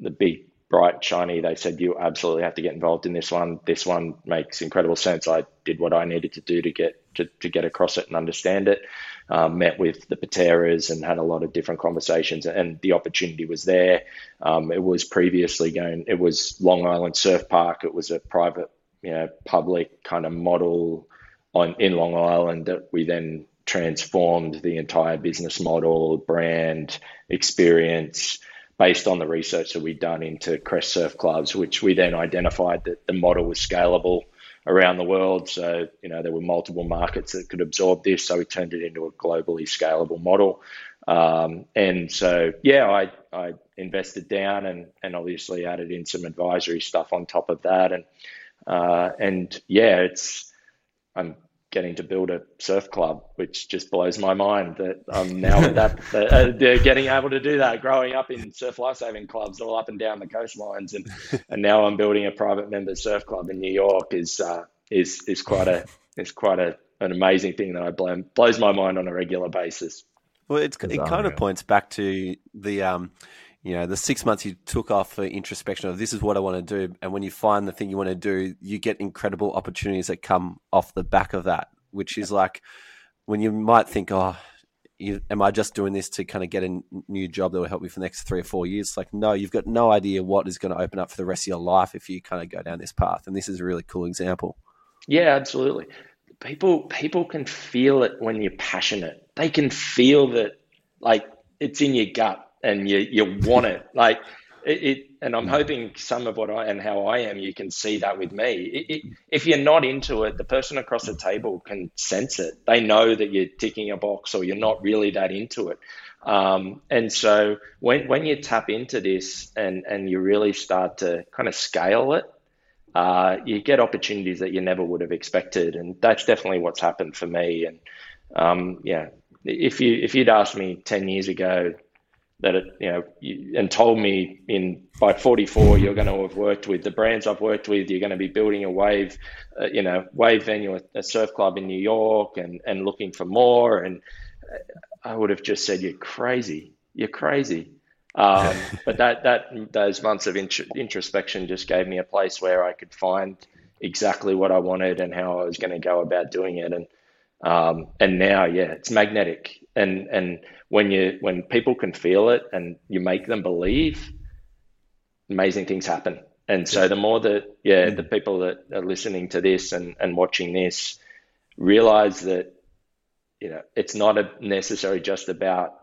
A: The big bright, shiny. They said, you absolutely have to get involved in this one. This one makes incredible sense. I did what I needed to do to get to, to get across it and understand it. Um, met with the Pateras and had a lot of different conversations, and the opportunity was there. Um, it was previously going, it was Long Island Surf Park. It was a private, you know, public kind of model on in Long Island that we then transformed the entire business model, brand, experience based on the research that we'd done into Crest Surf Clubs, which we then identified that the model was scalable around the world. So, you know, there were multiple markets that could absorb this. So we turned it into a globally scalable model. Um, and so, yeah, I, I invested down and, and obviously added in some advisory stuff on top of that. And, uh, and yeah, it's, I'm getting to build a surf club, which just blows my mind that I'm now at that, uh, getting able to do that. Growing up in surf lifesaving clubs all up and down the coastlines, and and now I'm building a private member surf club in New York is uh, is is quite a is quite a an amazing thing that I blow, blows my mind on a regular basis.
D: Well, it kind of points back to the um, you know, the six months you took off for introspection of this is what I want to do. And when you find the thing you want to do, you get incredible opportunities that come off the back of that, which is like when you might think, oh, you, am I just doing this to kind of get a new job that will help me for the next three or four years? It's like, no, you've got no idea what is going to open up for the rest of your life if you kind of go down this path. And this is a really cool example.
A: Yeah, absolutely. People people can feel it when you're passionate. They can feel that like it's in your gut and you you want it like it, it, and I'm hoping some of what I and how I am, you can see that with me. It, it, if you're not into it, the person across the table can sense it. They know that you're ticking a box or you're not really that into it. Um, and so when when you tap into this and and you really start to kind of scale it, uh, you get opportunities that you never would have expected, and that's definitely what's happened for me. And um, yeah, if you if you'd asked me ten years ago that it, you know, and told me in by 44 you're going to have worked with the brands I've worked with. You're going to be building a wave, uh, you know, wave venue, a surf club in New York, and and looking for more. And I would have just said, "You're crazy. You're crazy." Um, but that that those months of introspection just gave me a place where I could find exactly what I wanted and how I was going to go about doing it. And um, and now, yeah, it's magnetic. And and when you when people can feel it and you make them believe, amazing things happen. And so the more that yeah, the people that are listening to this and, and watching this realize that you know it's not a necessarily just about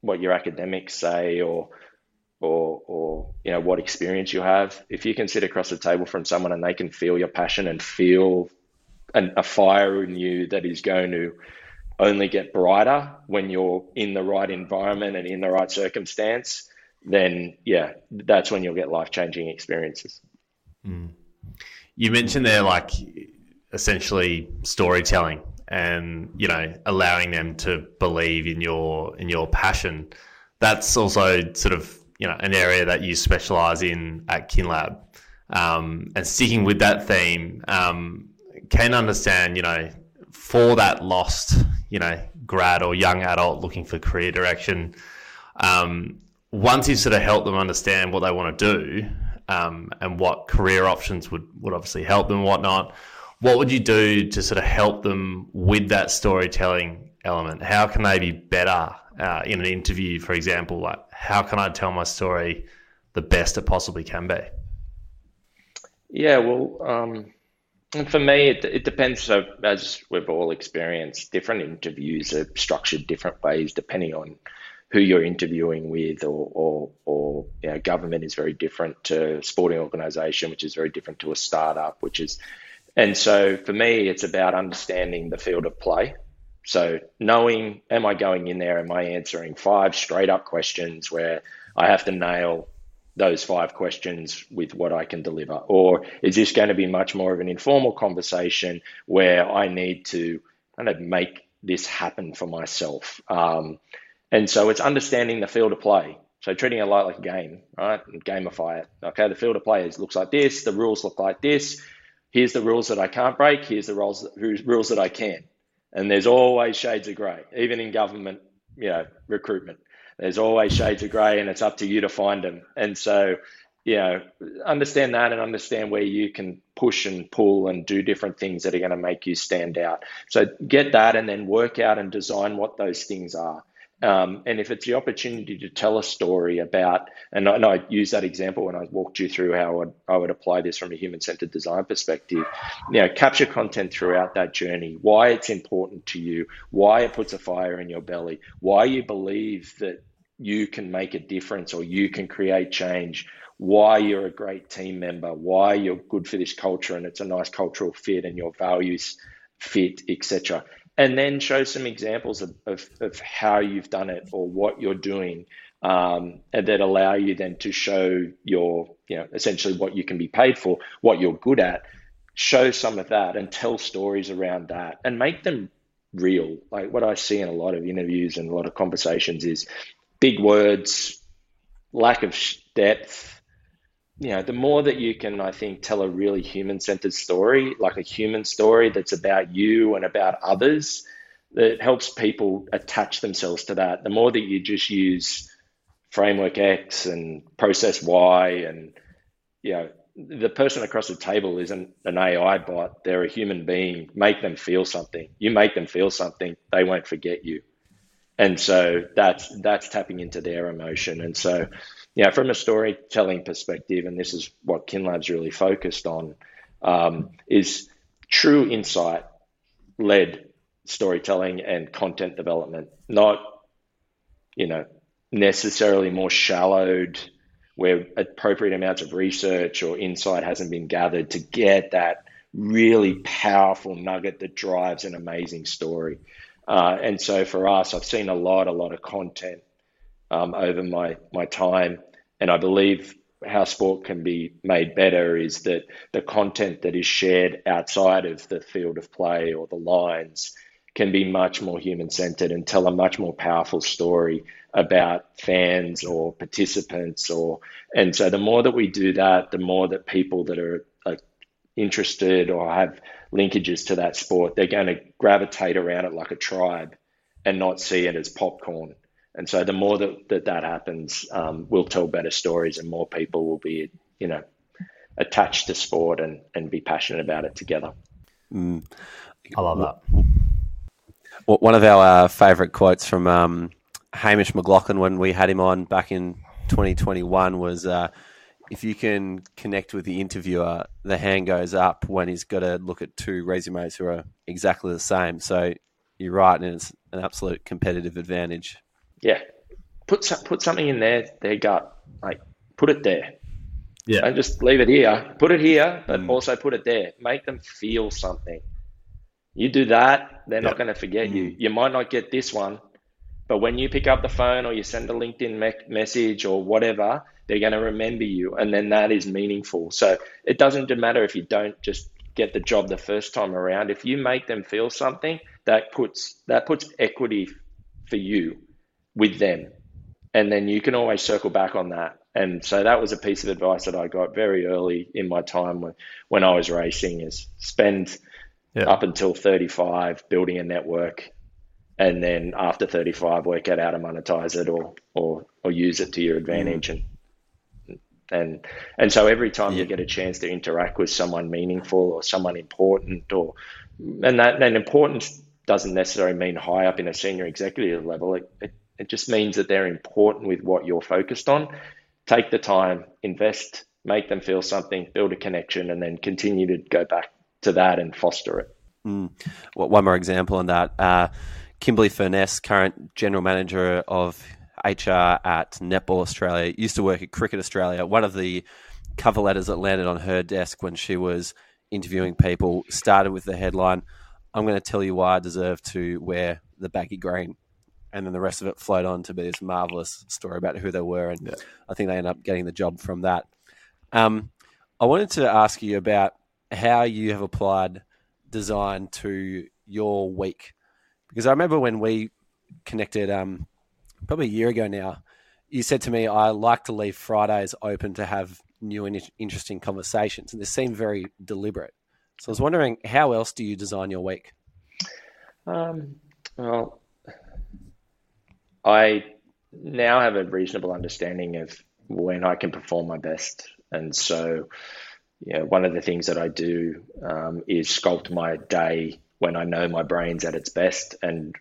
A: what your academics say or or or you know what experience you have. If you can sit across the table from someone and they can feel your passion and feel an, a fire in you that is going to only get brighter when you're in the right environment and in the right circumstance, then yeah, that's when you'll get life changing experiences.
J: Mm. You mentioned there, like essentially storytelling and you know allowing them to believe in your in your passion. That's also sort of you know an area that you specialize in at KinLab. Um, and sticking with that theme, um, can understand you know for that lost you know, grad or young adult looking for career direction, um, once you sort of help them understand what they want to do um, and what career options would, would obviously help them and whatnot, what would you do to sort of help them with that storytelling element? How can they be better uh, in an interview, for example? Like, how can I tell my story the best it possibly can be?
A: Yeah, well, um, and for me, it, it depends. So, as we've all experienced, different interviews are structured different ways depending on who you're interviewing with, or, or, or you know, government is very different to sporting organisation, which is very different to a startup, which is. And so, for me, it's about understanding the field of play. So, knowing, am I going in there? Am I answering five straight up questions where I have to nail those five questions with what I can deliver? Or is this going to be much more of an informal conversation where I need to kind of make this happen for myself? Um, and so it's understanding the field of play. So treating it like a game, right? Gamify it. Okay, the field of play looks like this. The rules look like this. Here's the rules that I can't break. Here's the rules rules that I can. And there's always shades of grey, even in government, you know, recruitment there's always shades of grey and it's up to you to find them. And so, you know, understand that and understand where you can push and pull and do different things that are going to make you stand out. So get that and then work out and design what those things are. Um, and if it's the opportunity to tell a story about, and I, and I use that example when I walked you through how I would, I would apply this from a human centered design perspective, you know, capture content throughout that journey, why it's important to you, why it puts a fire in your belly, why you believe that you can make a difference or you can create change, why you're a great team member, why you're good for this culture and it's a nice cultural fit and your values fit, etc. And then show some examples of, of, of, how you've done it or what you're doing um, and that allow you then to show your, you know, essentially what you can be paid for, what you're good at. Show some of that and tell stories around that and make them real. Like what I see in a lot of interviews and a lot of conversations is big words, lack of depth, you know, the more that you can, I think, tell a really human centered story, like a human story that's about you and about others, that helps people attach themselves to that. The more that you just use framework X and process Y and, you know, the person across the table isn't an AI bot, they're a human being. Make them feel something. You make them feel something, they won't forget you. And so that's that's tapping into their emotion. And so yeah, from a storytelling perspective, and this is what KinLab's really focused on, um, is true insight led storytelling and content development, not, you know, necessarily more shallowed where appropriate amounts of research or insight hasn't been gathered to get that really powerful nugget that drives an amazing story. Uh, and so for us, I've seen a lot, a lot of content um, over my my time. And I believe how sport can be made better is that the content that is shared outside of the field of play or the lines can be much more human centered and tell a much more powerful story about fans or participants or and so the more that we do that the more that people that are, are interested or have linkages to that sport they're going to gravitate around it like a tribe and not see it as popcorn and so the more that that, that happens, um, we'll tell better stories and more people will be, you know, attached to sport and, and be passionate about it together.
J: Mm. I love that.
D: One of our uh, favourite quotes from um, Hamish McLaughlin when we had him on back in 2021 was uh, if you can connect with the interviewer, the hand goes up when he's got to look at two resumes who are exactly the same. So you're right, and it's an absolute competitive advantage
A: yeah, put put something in their their gut. Like put it there. Yeah. Don't just leave it here. Put it here, but mm. also put it there. Make them feel something. You do that, they're not going to forget mm. you. You might not get this one, but when you pick up the phone or you send a LinkedIn me- message or whatever, they're going to remember you, and then that is meaningful. So it doesn't matter if you don't just get the job the first time around. If you make them feel something, that puts that puts equity for you with them. And then you can always circle back on that. And so that was a piece of advice that I got very early in my time when, when I was racing is spend yeah. up until 35 building a network and then after 35 work out how to monetize it or or or use it to your advantage mm. and and and so every time yeah. you get a chance to interact with someone meaningful or someone important or and that and importance doesn't necessarily mean high up in a senior executive level it, it it just means that they're important with what you're focused on. Take the time, invest, make them feel something, build a connection, and then continue to go back to that and foster it.
D: Mm. Well, one more example on that. Uh, Kimberly Furness, current general manager of HR at Netball Australia, used to work at Cricket Australia. One of the cover letters that landed on her desk when she was interviewing people started with the headline, I'm going to tell you why I deserve to wear the baggy green and then the rest of it flowed on to be this marvelous story about who they were, and yeah. I think they ended up getting the job from that. Um, I wanted to ask you about how you have applied design to your week, because I remember when we connected, um, probably a year ago now, you said to me, "I like to leave Fridays open to have new and interesting conversations," and this seemed very deliberate. So I was wondering, how else do you design your week?
A: Um, well, I now have a reasonable understanding of when I can perform my best. And so, you know, one of the things that I do um, is sculpt my day when I know my brain's at its best and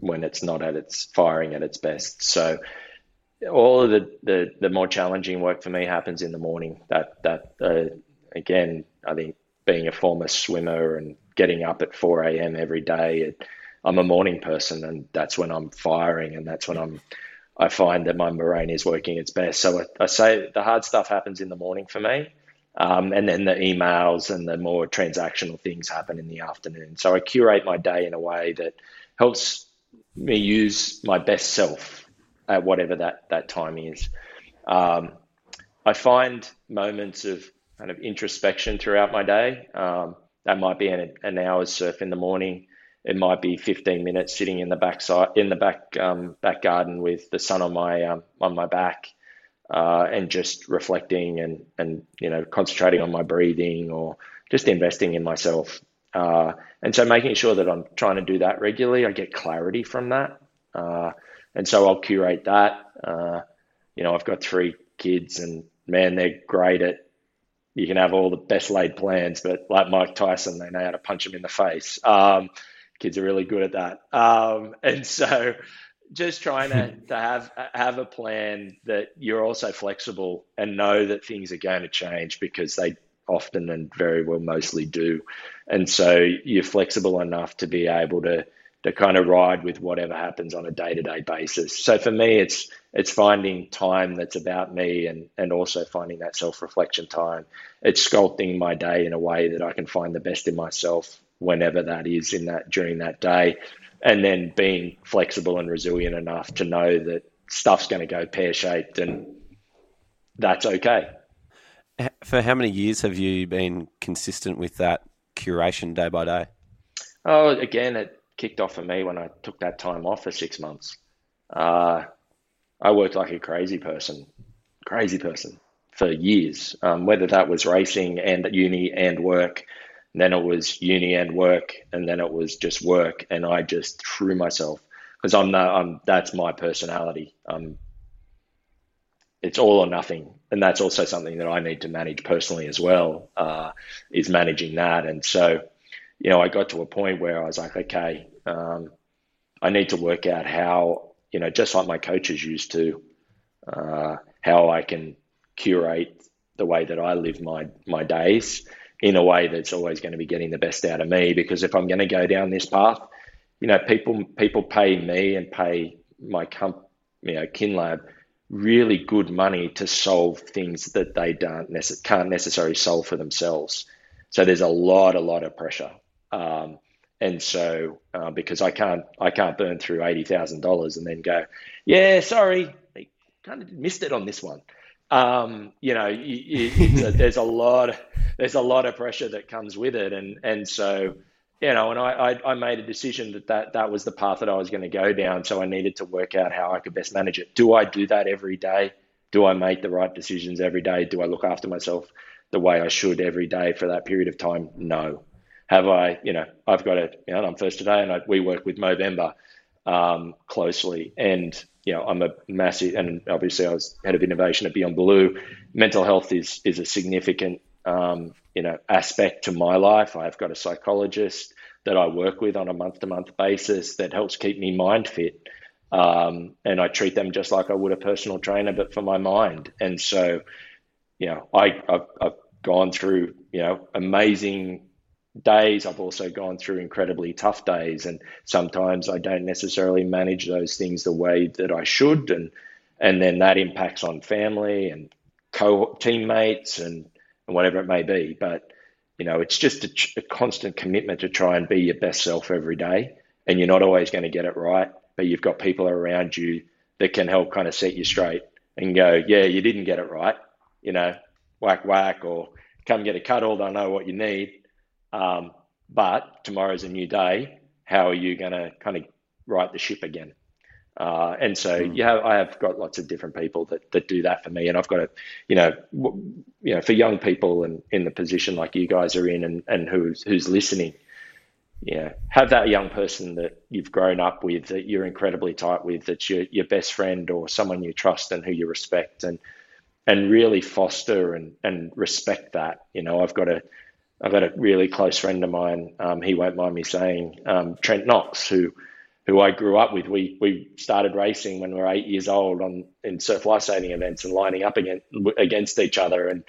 A: when it's not at its firing at its best. So all of the, the, the more challenging work for me happens in the morning. That that uh, again, I think being a former swimmer and getting up at 4 a.m. every day, it, I'm a morning person, and that's when I'm firing, and that's when I'm I find that my brain is working its best. So I, I say the hard stuff happens in the morning for me. Um, and then the emails and the more transactional things happen in the afternoon. So I curate my day in a way that helps me use my best self at whatever that, that time is. Um, I find moments of kind of introspection throughout my day. Um, that might be an, an hour's surf in the morning. It might be 15 minutes sitting in the back side, in the back um, back garden with the sun on my um, on my back, uh, and just reflecting and and you know concentrating on my breathing or just investing in myself. Uh, and so making sure that I'm trying to do that regularly, I get clarity from that. Uh, and so I'll curate that. Uh, you know, I've got three kids, and man, they're great at. You can have all the best laid plans, but like Mike Tyson, they know how to punch them in the face. Um, kids are really good at that. Um, and so just trying to, to have have a plan that you're also flexible and know that things are going to change because they often and very well mostly do. And so you're flexible enough to be able to to kind of ride with whatever happens on a day-to-day basis. So for me it's it's finding time that's about me and and also finding that self-reflection time. It's sculpting my day in a way that I can find the best in myself whenever that is in that during that day, and then being flexible and resilient enough to know that stuff's going to go pear shaped and that's okay.
D: For how many years have you been consistent with that curation day by day?
A: Oh, again, it kicked off for me when I took that time off for six months. Uh, I worked like a crazy person, crazy person for years, um, whether that was racing and uni and work then it was uni and work, and then it was just work, and I just threw myself because I'm. I'm that's my personality. Um, it's all or nothing, and that's also something that I need to manage personally as well. Uh, is managing that, and so you know, I got to a point where I was like, okay, um, I need to work out how you know, just like my coaches used to, uh, how I can curate the way that I live my my days in a way that's always going to be getting the best out of me. Because if I'm going to go down this path, you know, people people pay me and pay my comp, you know, KinLab really good money to solve things that they don't nece- can't necessarily solve for themselves. So there's a lot, a lot of pressure. Um, and so uh, because I can't I can't burn through eighty thousand dollars and then go, yeah, sorry, I kind of missed it on this one. Um, you know, you, you, there's a lot there's a lot of pressure that comes with it, and and so you know, and I, I, I made a decision that, that that was the path that I was going to go down. So I needed to work out how I could best manage it. Do I do that every day? Do I make the right decisions every day? Do I look after myself the way I should every day for that period of time? No. Have I, you know, I've got a, you know, I'm first today and I, we work with Movember um, closely. And, you know, I'm a massive, and obviously I was head of innovation at Beyond Blue. Mental health is, is a significant um, you know aspect to my life. I've got a psychologist that I work with on a month to month basis that helps keep me mind fit. Um, and I treat them just like I would a personal trainer, but for my mind. And so, you know, I, I've, I've gone through, you know, amazing days. I've also gone through incredibly tough days. And sometimes I don't necessarily manage those things the way that I should. And, and then that impacts on family and co teammates and and whatever it may be. But you know, it's just a, a, constant commitment to try and be your best self every day. And you're not always going to get it right, but you've got people around you that can help kind of set you straight and go, yeah, you didn't get it right, you know, whack whack, or come get a cuddle. I know what you need. Um, but tomorrow's a new day. How are you going to kind of right the ship again? Uh, and so mm. you have, I have got lots of different people that, that do that for me. And I've got a, you know, w- you know, for young people and in the position like you guys are in and, and who's, who's listening, you know, have that young person that you've grown up with, that you're incredibly tight with, that's your, your best friend or someone you trust and who you respect. And, and really foster and, and respect that. You know, I've got a I've got a really close friend of mine. Um, he won't mind me saying um, Trent Knox, who who I grew up with. We we started racing when we were eight years old on in surf lifesaving events and lining up against against each other, and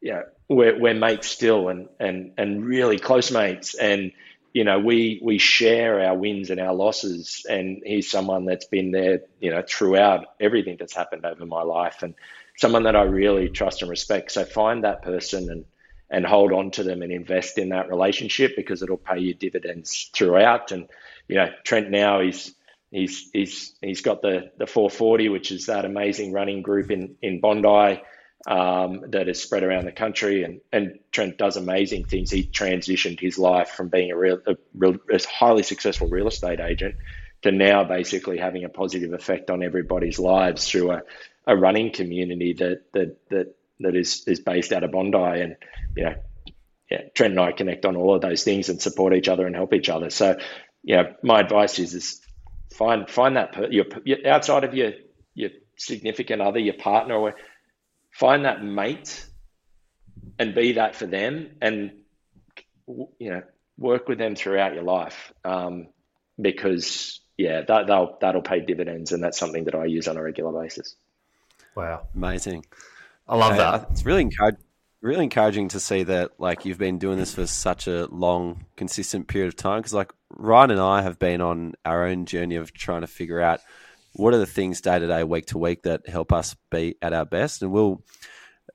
A: you know we're we're mates still, and and and really close mates, and you know we we share our wins and our losses, and he's someone that's been there, you know, throughout everything that's happened over my life, and someone that I really trust and respect. So find that person and and hold on to them and invest in that relationship because it'll pay you dividends throughout. And you know, Trent now he's he's he's he's got the the 440, which is that amazing running group in in Bondi um, that is spread around the country. And and Trent does amazing things. He transitioned his life from being a real a, real, a highly successful real estate agent to now basically having a positive effect on everybody's lives through a, a running community that that that that is is based out of Bondi. And you know, yeah, Trent and I connect on all of those things and support each other and help each other. So you know, my advice is is find find that per, your, your outside of your your significant other, your partner, or find that mate and be that for them, and you know, work with them throughout your life um, because yeah, that they'll that'll pay dividends, and that's something that I use on a regular basis.
J: Wow,
D: amazing!
J: I love that.
D: It's really encouraging really encouraging to see that like you've been doing this for such a long consistent period of time because like ryan and i have been on our own journey of trying to figure out what are the things day to day week to week that help us be at our best. And we'll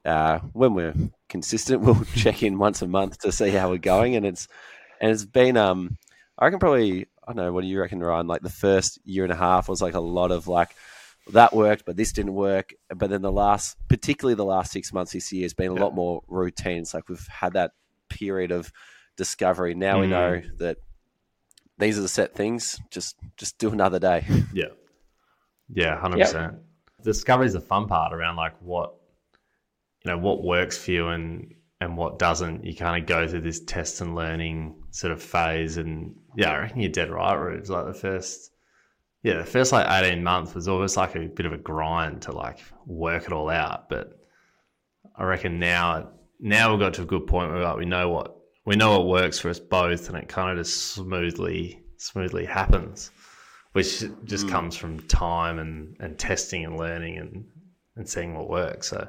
D: uh, when we're consistent we'll check in once a month to see how we're going. And it's and it's been um i reckon probably i don't know what do you reckon ryan? Like the first year and a half was like a lot of like that worked, but this didn't work. But then the last, particularly the last six months this year, has been a yeah. lot more routine. It's like we've had that period of discovery. Now mm. we know mm. that these are the set things. Just just do another day.
J: Yeah, yeah, hundred yep. percent. Discovery is the fun part around like what you know what works for you and and what doesn't. You kind of go through this test and learning sort of phase, and yeah, I reckon you're dead right. Rubes. Like the first yeah, the first like 18 months was almost like a bit of a grind to like work it all out. But I reckon now, now we've got to a good point where like, we know what, we know what works for us both and it kind of just smoothly, smoothly happens, which just mm. comes from time and, and testing and learning and, and seeing what works. So,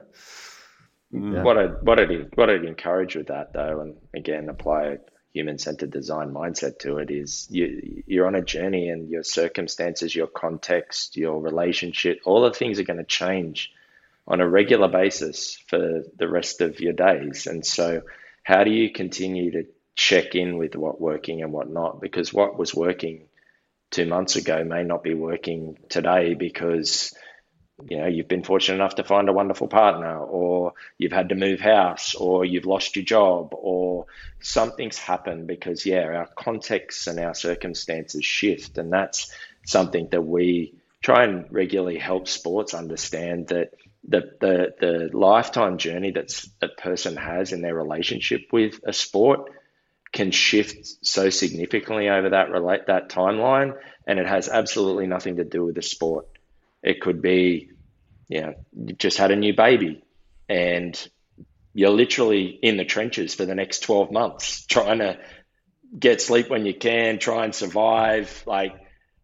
A: mm. yeah. what I what I what I'd encourage with that though, and again apply human centered design mindset to it is you you're on a journey and your circumstances, your context, your relationship, all the things are going to change on a regular basis for the rest of your days. And so how do you continue to check in with what working and what not? Because what was working two months ago may not be working today because you know you've been fortunate enough to find a wonderful partner or you've had to move house or you've lost your job or something's happened because yeah our contexts and our circumstances shift. And that's something that we try and regularly help sports understand that the the, the lifetime journey that a person has in their relationship with a sport can shift so significantly over that relate that timeline. And it has absolutely nothing to do with the sport it could be, you know, you just had a new baby and you're literally in the trenches for the next 12 months trying to get sleep when you can, try and survive. Like,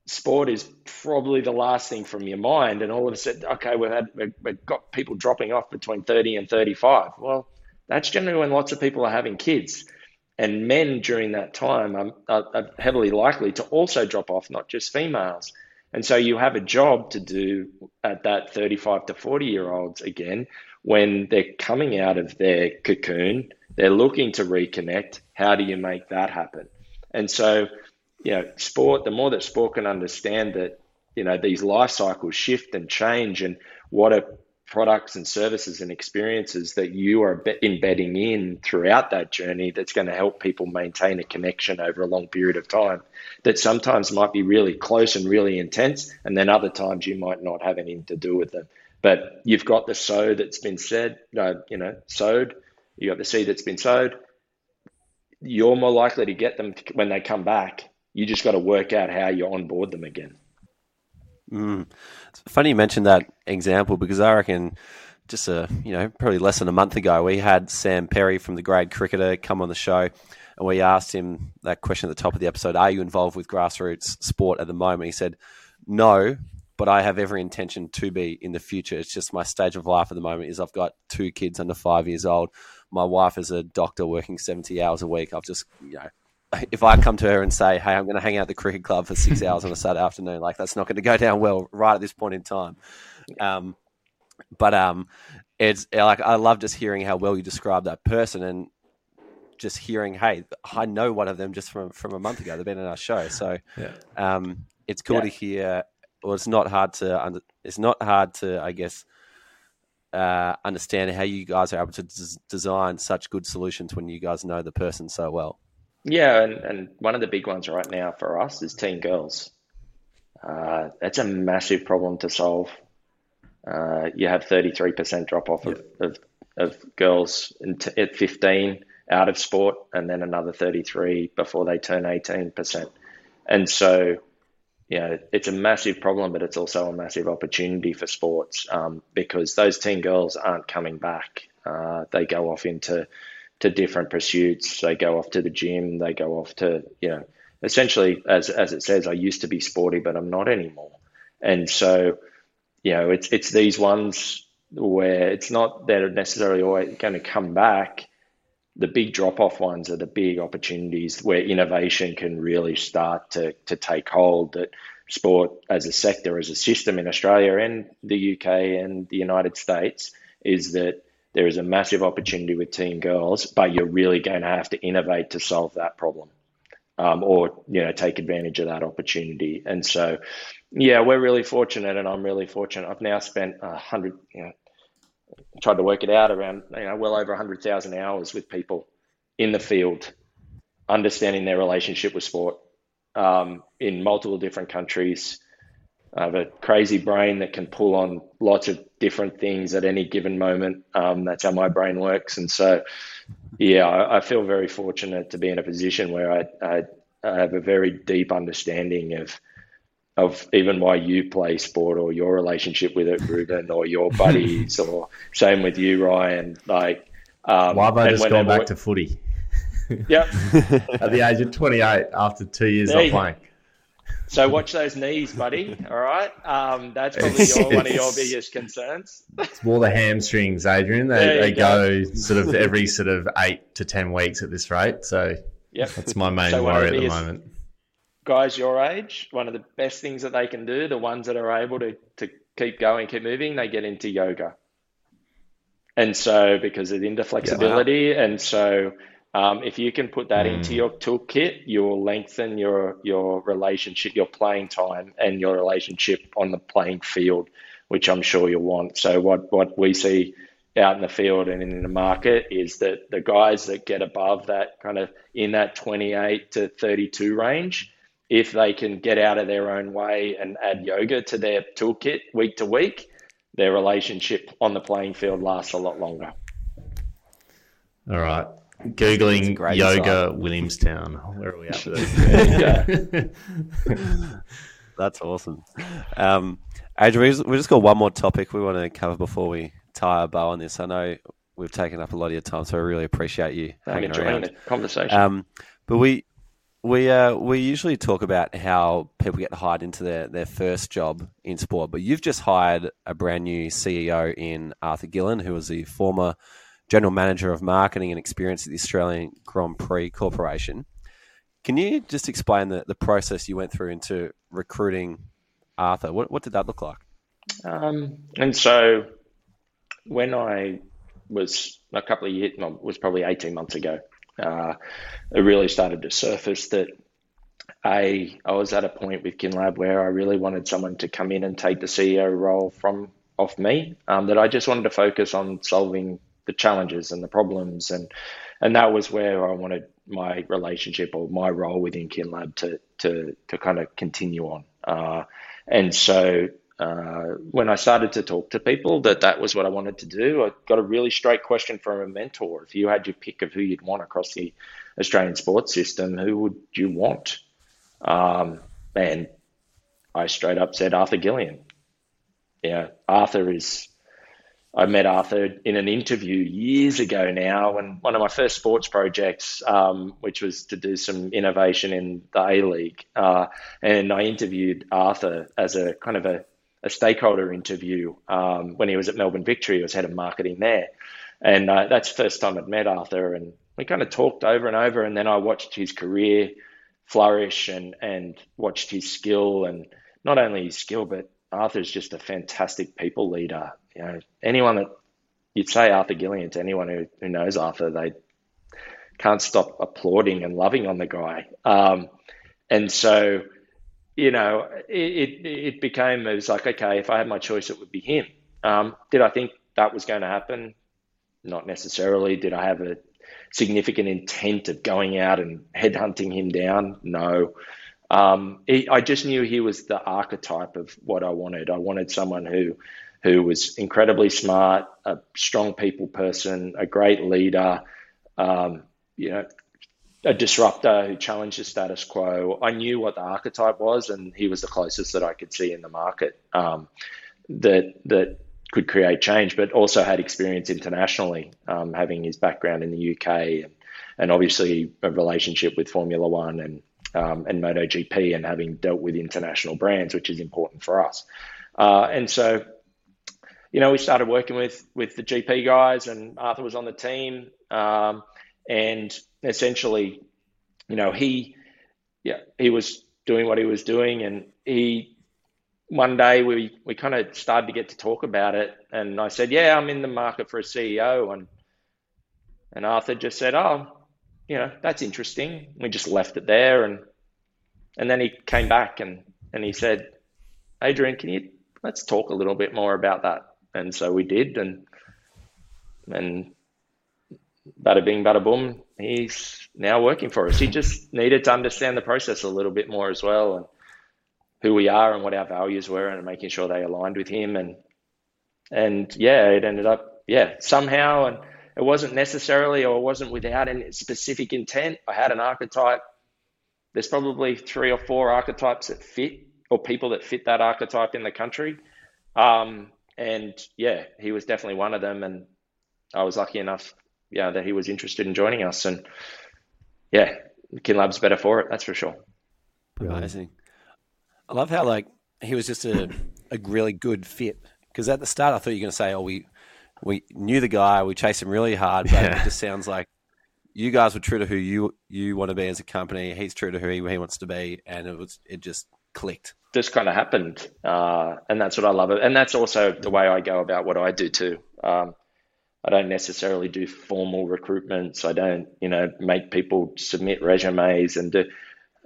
A: sport is probably the last thing from your mind. And all of a sudden, okay, we've had we've got people dropping off between 30 and 35. Well, that's generally when lots of people are having kids. And men during that time are, are heavily likely to also drop off, not just females. And so you have a job to do at that 35 to 40 year olds again when they're coming out of their cocoon, they're looking to reconnect. How do you make that happen? And so, you know, sport, the more that sport can understand that, you know, these life cycles shift and change and what are products and services and experiences that you are embedding in throughout that journey that's going to help people maintain a connection over a long period of time that sometimes might be really close and really intense and then other times you might not have anything to do with them. But you've got the sow that's been said uh, you know sowed. You got the seed that's been sowed. You're more likely to get them when they come back. You just got to work out how you onboard them again
D: Mm. It's funny you mentioned that example because I reckon just a you know probably less than a month ago, we had Sam Perry from the Grade Cricketer come on the show, and we asked him that question at the top of the episode: Are you involved with grassroots sport at the moment? He said, "No." But I have every intention to be in the future. It's just my stage of life at the moment is I've got two kids under five years old. My wife is a doctor working seventy hours a week. I've just you know if I come to her and say, "Hey, I'm going to hang out at the cricket club for six hours on a Saturday afternoon," like that's not going to go down well right at this point in time. Um, but um, it's like I love just hearing how well you describe that person and just hearing, "Hey, I know one of them just from from a month ago. They've been in our show." So yeah. um, it's cool yeah. to hear. Well, it's not hard to under, it's not hard to I guess. Uh, understand how you guys are able to des- design such good solutions when you guys know the person so well.
A: Yeah, and, and one of the big ones right now for us is teen girls. Uh, that's a massive problem to solve. Uh, you have 33% drop off of, of, of, girls at 15 out of sport, and then another 33 before they turn 18%. And so, you know, it's a massive problem, but it's also a massive opportunity for sports um, because those teen girls aren't coming back. Uh, they go off into to different pursuits. They go off to the gym. They go off to you know essentially as as it says, I used to be sporty, but I'm not anymore. And so you know it's it's these ones where it's not that are necessarily always going to come back. The big drop off ones are the big opportunities where innovation can really start to to take hold. That sport as a sector, as a system in Australia and the UK and the United States is that there is a massive opportunity with teen girls, but you're really going to have to innovate to solve that problem. Um, or you know take advantage of that opportunity. And so, yeah, we're really fortunate, and I'm really fortunate. I've now spent a hundred, you know, tried to work it out around you know well over hundred thousand hours with people in the field, understanding their relationship with sport um, in multiple different countries, I have a crazy brain that can pull on lots of different things at any given moment. Um, that's how my brain works. And so, yeah, I, I, feel very fortunate to be in a position where I, I, I, have a very deep understanding of of even why you play sport or your relationship with it, Ruben, or your buddies, or same with you, Ryan. Like,
J: um, why have I just gone back to footy?
A: Yep.
J: at the age of 28 after two years of playing.
A: So watch those knees, buddy. All right, um, that's probably your, one of your biggest concerns.
J: It's more the hamstrings, Adrian. They, they go. go. sort of every sort of eight to ten weeks at this rate. So that's my main so worry at the moment.
A: Guys your age, one of the best things that they can do, the ones that are able to, to keep going, keep moving, they get into yoga. And so because of the flexibility, yeah, wow. and so um, if you can put that mm. into your toolkit, you will lengthen your your relationship, your playing time, and your relationship on the playing field, which I'm sure you'll want. So what what we see out in the field and in the market is that the guys that get above that kind of in that 28 to 32 range, if they can get out of their own way and add yoga to their toolkit week to week, their relationship on the playing field lasts a lot longer.
J: All right. Googling yoga site. Williamstown. Where are we at with
D: That's awesome. Um, Adrian, we just got one more topic we want to cover before we tie a bow on this. I know we've taken up a lot of your time, so I really appreciate you I'm hanging around. The
A: conversation.
D: Um, but we we uh, we usually talk about how people get hired into their, their first job in sport, but you've just hired a brand new CEO in Arthur Gillen, who was the former General Manager of Marketing and Experience at the Australian Grand Prix Corporation. Can you just explain the, the process you went through into recruiting Arthur? What, what did that look like?
A: Um, and so when I was a couple of years, well, was probably 18 months ago, uh, it really started to surface that I, I was at a point with KinLab where I really wanted someone to come in and take the CEO role from off me, um, that I just wanted to focus on solving the challenges and the problems and and that was where I wanted my relationship or my role within KinLab to to to kind of continue on. Uh, and so uh, when I started to talk to people that that was what I wanted to do, I got a really straight question from a mentor. If you had your pick of who you'd want across the Australian sports system, who would you want? Um, and I straight up said Arthur Gillian. Yeah, Arthur is I met Arthur in an interview years ago now, and one of my first sports projects, um, which was to do some innovation in the A League, uh, and I interviewed Arthur as a kind of a, a stakeholder interview um, when he was at Melbourne Victory. He was head of marketing there, and uh, that's the first time I'd met Arthur, and we kind of talked over and over, and then I watched his career flourish and and watched his skill and not only his skill, but Arthur's just a fantastic people leader. You know, anyone that you'd say Arthur Gillian to anyone who, who knows Arthur, they can't stop applauding and loving on the guy. Um, and so, you know, it, it, it became, it was like, okay, if I had my choice, it would be him. Um, did I think that was going to happen? Not necessarily. Did I have a significant intent of going out and headhunting him down? No. Um, he, I just knew he was the archetype of what I wanted. I wanted someone who who was incredibly smart, a strong people person, a great leader, um, you know, a disruptor who challenged the status quo. I knew what the archetype was, and he was the closest that I could see in the market um, that that could create change, but also had experience internationally, um, having his background in the UK and, and obviously a relationship with Formula One and um, and MotoGP and having dealt with international brands, which is important for us. Uh, and so, you know, we started working with with the GP guys, and Arthur was on the team, um, and essentially, you know, he, yeah, he was doing what he was doing, and he. One day we, we kind of started to get to talk about it, and I said, "Yeah, I'm in the market for a CEO," and and Arthur just said, "Oh, you know, that's interesting. We just left it there, and and then he came back and and he said, Adrian, can you let's talk a little bit more about that? And so we did, and and bada bing, bada boom, he's now working for us. He just needed to understand the process a little bit more as well, and who we are and what our values were, and making sure they aligned with him. And and yeah, it ended up yeah somehow and it wasn't necessarily or it wasn't without any specific intent. I had an archetype. There's probably three or four archetypes that fit or people that fit that archetype in the country. Um, and yeah, he was definitely one of them. And I was lucky enough, yeah, that he was interested in joining us. And yeah, Kinlab's better for it. That's for sure.
D: Amazing. I love how like he was just a, a really good fit because at the start I thought you were going to say, "Oh, we we knew the guy, we chased him really hard, but yeah. it just sounds like you guys were true to who you you want to be as a company. He's true to who he, he wants to be, and it was it just clicked.
A: Just kind of happened, uh, and that's what I love. It, and that's also the way I go about what I do too. Um, I don't necessarily do formal recruitments. I don't, you know, make people submit resumes and do.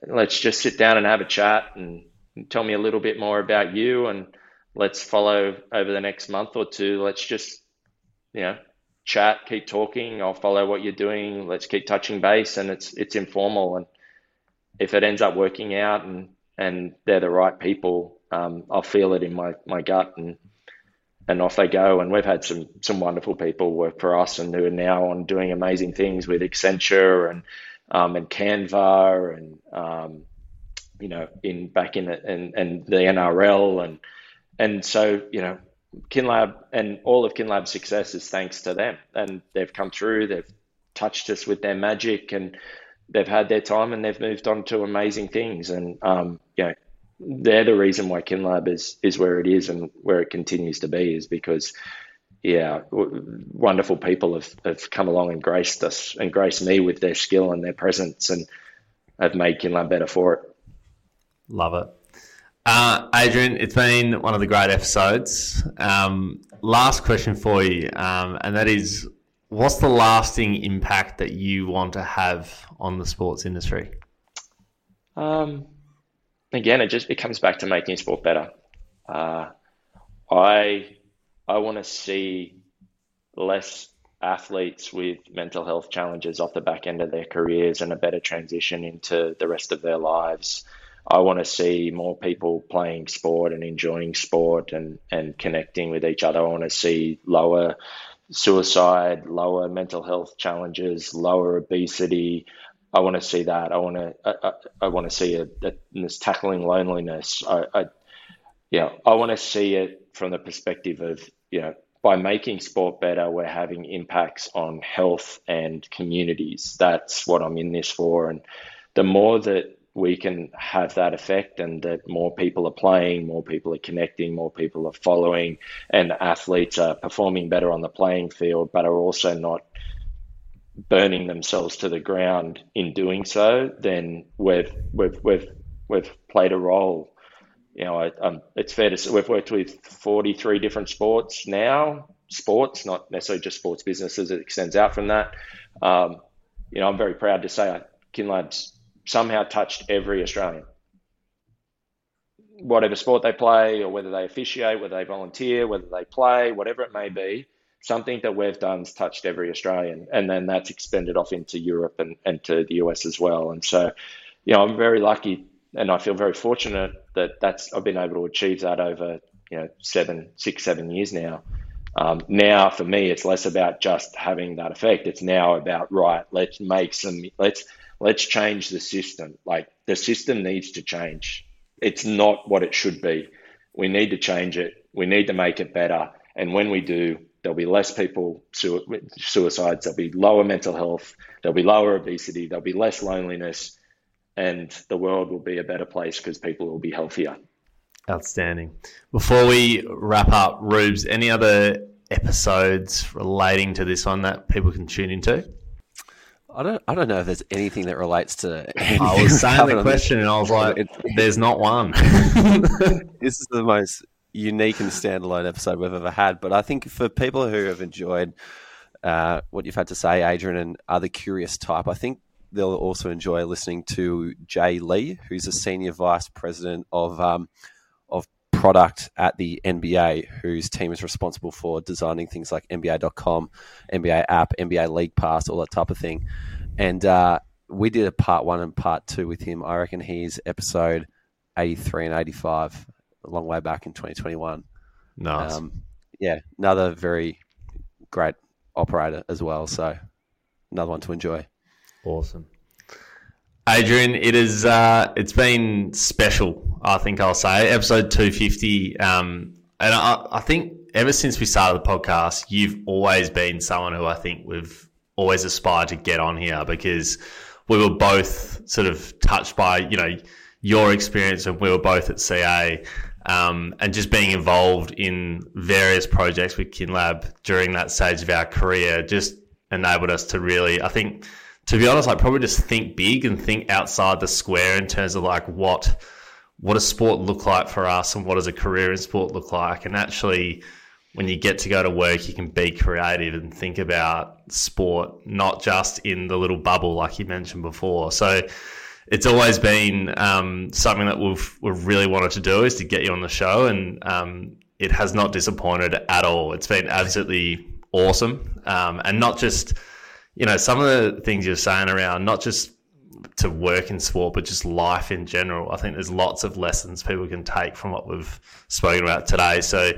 A: Let's just sit down and have a chat and tell me a little bit more about you, and let's follow over the next month or two. Let's just you know, chat, keep talking. I'll follow what you're doing. Let's keep touching base, and it's it's informal. And if it ends up working out, and and they're the right people, um, I'll feel it in my my gut, and and off they go. And we've had some some wonderful people work for us, and who are now on doing amazing things with Accenture and um, and Canva, and um, you know, in back in the, and and the NRL, and and so you know Kinlab and all of Kinlab's success is thanks to them. And they've come through, they've touched us with their magic and they've had their time and they've moved on to amazing things. And, um, you know, they're the reason why Kinlab is, is where it is and where it continues to be is because, yeah, w- wonderful people have, have come along and graced us and graced me with their skill and their presence and have made Kinlab better for it.
J: Love it. Uh, Adrian, it's been one of the great episodes. Um, last question for you, um, and that is what's the lasting impact that you want to have on the sports industry?
A: Um, again, it just it comes back to making sport better. Uh, I I want to see less athletes with mental health challenges off the back end of their careers and a better transition into the rest of their lives. I want to see more people playing sport and enjoying sport and, and connecting with each other. I want to see lower suicide, lower mental health challenges, lower obesity. I want to see that. I want to I, I, I want to see it that this tackling loneliness. I, I yeah, I want to see it from the perspective of you know by making sport better, we're having impacts on health and communities. That's what I'm in this for. And the more that we can have that effect and that more people are playing, more people are connecting, more people are following, and athletes are performing better on the playing field, but are also not burning themselves to the ground in doing so, then we've we've we've we've played a role. You know, I, um, it's fair to say we've worked with 43 different sports now, sports, not necessarily just sports businesses. It extends out from that. Um, you know, I'm very proud to say Kinlab's somehow touched every Australian. Whatever sport they play, or whether they officiate, whether they volunteer, whether they play, whatever it may be, something that we've done has touched every Australian. And then that's expanded off into Europe and, and to the US as well. And so, you know, I'm very lucky and I feel very fortunate that that's I've been able to achieve that over, you know, seven, six, seven years now. Um, now for me, it's less about just having that effect. It's now about right. Let's make some. Let's let's change the system. Like the system needs to change. It's not what it should be. We need to change it. We need to make it better. And when we do, there'll be less people suicides. There'll be lower mental health. There'll be lower obesity. There'll be less loneliness, and the world will be a better place because people will be healthier.
B: Outstanding. Before we wrap up, Rubes, any other episodes relating to this one that people can tune into?
D: I don't. I don't know if there's anything that relates to.
B: I was saying the question, and I was like, "There's not one."
D: this is the most unique and standalone episode we've ever had. But I think for people who have enjoyed uh, what you've had to say, Adrian, and other curious type, I think they'll also enjoy listening to Jay Lee, who's a senior vice president of um, of product at the NBA, whose team is responsible for designing things like NBA.com, NBA app, NBA League Pass, all that type of thing. And uh, we did a part one and part two with him. I reckon he's episode 83 and 85, a long way back in 2021.
B: Nice.
D: Um, yeah, another very great operator as well. So another one to enjoy.
B: Awesome. Adrian, it is uh, it's been special. I think I'll say episode two fifty, um, and I, I, think ever since we started the podcast, you've always been someone who I think we've always aspired to get on here because we were both sort of touched by you know your experience, and we were both at CA, um, and just being involved in various projects with KinLab during that stage of our career just enabled us to really, I think to be honest, like probably just think big and think outside the square in terms of like what what does sport look like for us and what does a career in sport look like. And actually when you get to go to work you can be creative and think about sport not just in the little bubble like you mentioned before. So it's always been um, something that we've we've really wanted to do is to get you on the show and um, it has not disappointed at all. It's been absolutely awesome. Um, and not just you know, some of the things you're saying around not just to work in sport, but just life in general. I think there's lots of lessons people can take from what we've spoken about today. So,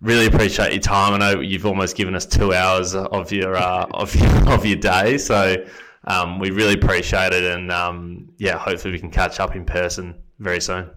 B: really appreciate your time. I know you've almost given us two hours of your uh, of your, of your day. So, um, we really appreciate it, and um, yeah, hopefully we can catch up in person very soon.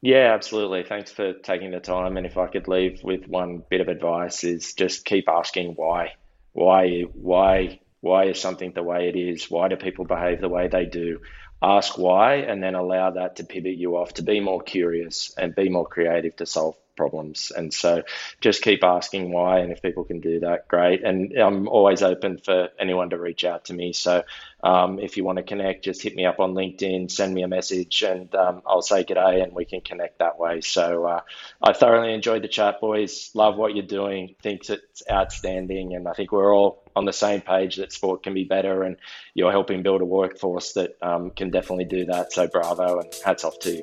A: Yeah, absolutely. Thanks for taking the time. And if I could leave with one bit of advice, is just keep asking why, why, why why is something the way it is? Why do people behave the way they do? Ask why and then allow that to pivot you off to be more curious and be more creative to solve problems. And so just keep asking why. And if people can do that, great. And I'm always open for anyone to reach out to me. So um, if you want to connect, just hit me up on LinkedIn, send me a message, and um, I'll say g'day and we can connect that way. So uh, I thoroughly enjoyed the chat, boys. Love what you're doing. Think it's outstanding. And I think we're all on the same page that sport can be better and you're helping build a workforce that um, can definitely do that. So bravo and hats off to you.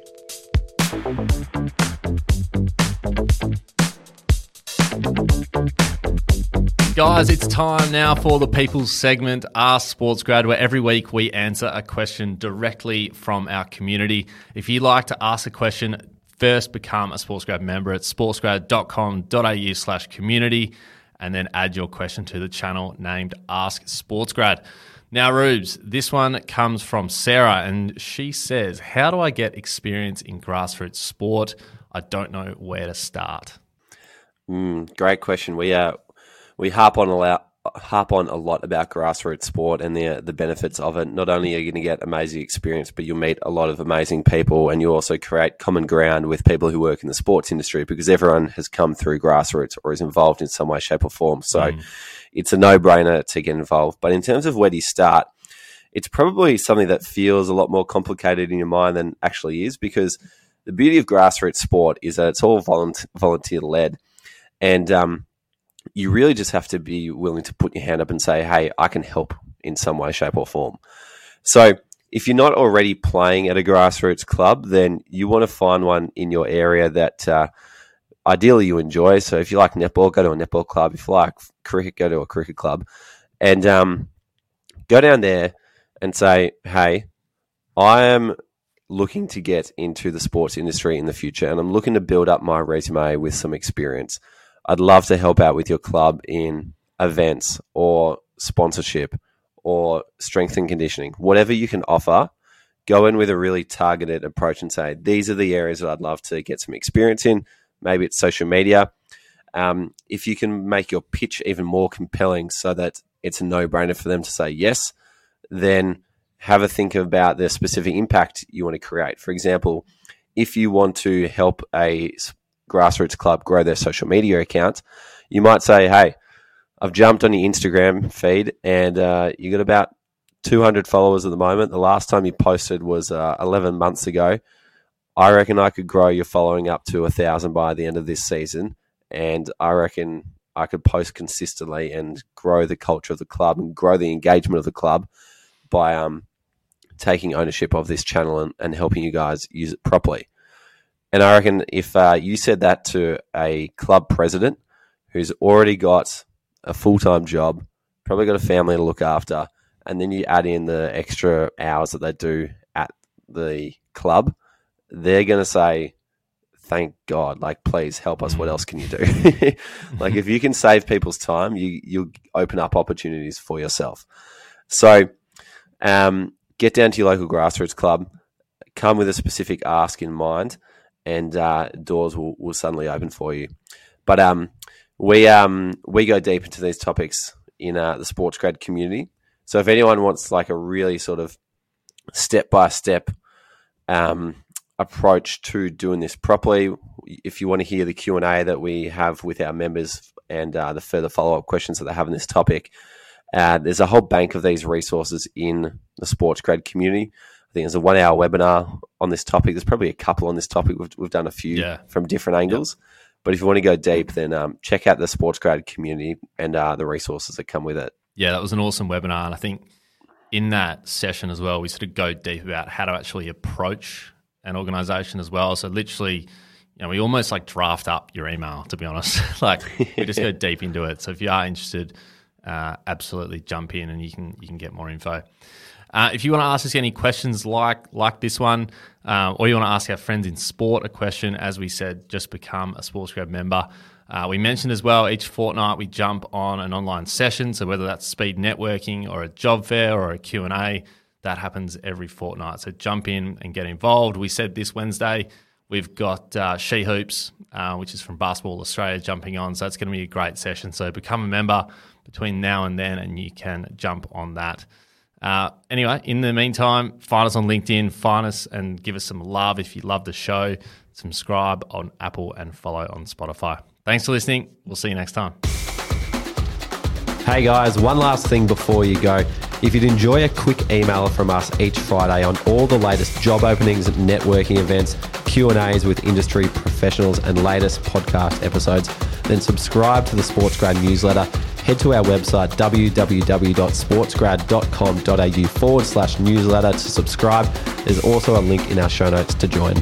K: Guys, it's time now for the People's segment, Ask Sports Grad, where every week we answer a question directly from our community. If you'd like to ask a question, first become a SportsGrad member at sportsgrad.com.au slash community and then add your question to the channel named Ask SportsGrad. Now, Rubes, this one comes from Sarah, and she says, How do I get experience in grassroots sport? I don't know where to start.
D: Mm, great question. We uh, we harp on a lot, harp on a lot about grassroots sport and the the benefits of it. Not only are you going to get amazing experience, but you'll meet a lot of amazing people, and you also create common ground with people who work in the sports industry because everyone has come through grassroots or is involved in some way, shape, or form. So mm. it's a no brainer to get involved. But in terms of where do you start? It's probably something that feels a lot more complicated in your mind than actually is because the beauty of grassroots sport is that it's all volunteer led and um, you really just have to be willing to put your hand up and say, hey, I can help in some way, shape, or form. So if you're not already playing at a grassroots club, then you want to find one in your area that uh, ideally you enjoy. So if you like netball, go to a netball club. If you like cricket, go to a cricket club. And um, go down there and say, hey, I am looking to get into the sports industry in the future and I'm looking to build up my resume with some experience. I'd love to help out with your club in events or sponsorship or strength and conditioning, whatever you can offer. Go in with a really targeted approach and say, these are the areas that I'd love to get some experience in. Maybe it's social media. Um, if you can make your pitch even more compelling so that it's a no brainer for them to say yes, then have a think about the specific impact you want to create. For example, if you want to help a grassroots club grow their social media accounts, you might say, "Hey, I've jumped on your Instagram feed, and uh, you got about 200 followers at the moment. The last time you posted was uh, 11 months ago. I reckon I could grow your following up to a thousand by the end of this season, and I reckon I could post consistently and grow the culture of the club and grow the engagement of the club by um, taking ownership of this channel and, and helping you guys use it properly." And I reckon if uh, you said that to a club president who's already got a full time job, probably got a family to look after, and then you add in the extra hours that they do at the club, they're going to say, thank God, like, please help us. What else can you do? like, if you can save people's time, you, you'll open up opportunities for yourself. So, um, get down to your local grassroots club, come with a specific ask in mind, and uh, doors will, will suddenly open for you. But um, we um, we go deep into these topics in uh, the sports grad community. So if anyone wants like a really sort of step by step approach to doing this properly, if you want to hear the Q and A that we have with our members and uh, the further follow up questions that they have on this topic, uh, there's a whole bank of these resources in the sports grad community. I think there's a one hour webinar on this topic. There's probably a couple on this topic. We've, we've done a few yeah. from different angles. Yep. But if you want to go deep, then um, check out the sports grad community and uh, the resources that come with it.
B: Yeah, that was an awesome webinar. And I think in that session as well, we sort of go deep about how to actually approach an organization as well. So literally, you know, we almost like draft up your email, to be honest. like we just go deep into it. So if you are interested, uh, absolutely jump in and you can you can get more info. Uh, if you want to ask us any questions like like this one, uh, or you want to ask our friends in sport a question, as we said, just become a Sports Grad member. Uh, we mentioned as well each fortnight we jump on an online session, so whether that's speed networking or a job fair or a Q and A, that happens every fortnight. So jump in and get involved. We said this Wednesday we've got uh, She Hoops, uh, which is from Basketball Australia, jumping on, so that's going to be a great session. So become a member between now and then, and you can jump on that. Uh, anyway, in the meantime, find us on LinkedIn, find us and give us some love if you love the show. Subscribe on Apple and follow on Spotify. Thanks for listening. We'll see you next time.
D: Hey guys, one last thing before you go. If you'd enjoy a quick email from us each Friday on all the latest job openings, networking events, Q&As with industry professionals and latest podcast episodes, then subscribe to the Sports Grad newsletter head to our website www.sportsgrad.com.au forward slash newsletter to subscribe. There's also a link in our show notes to join.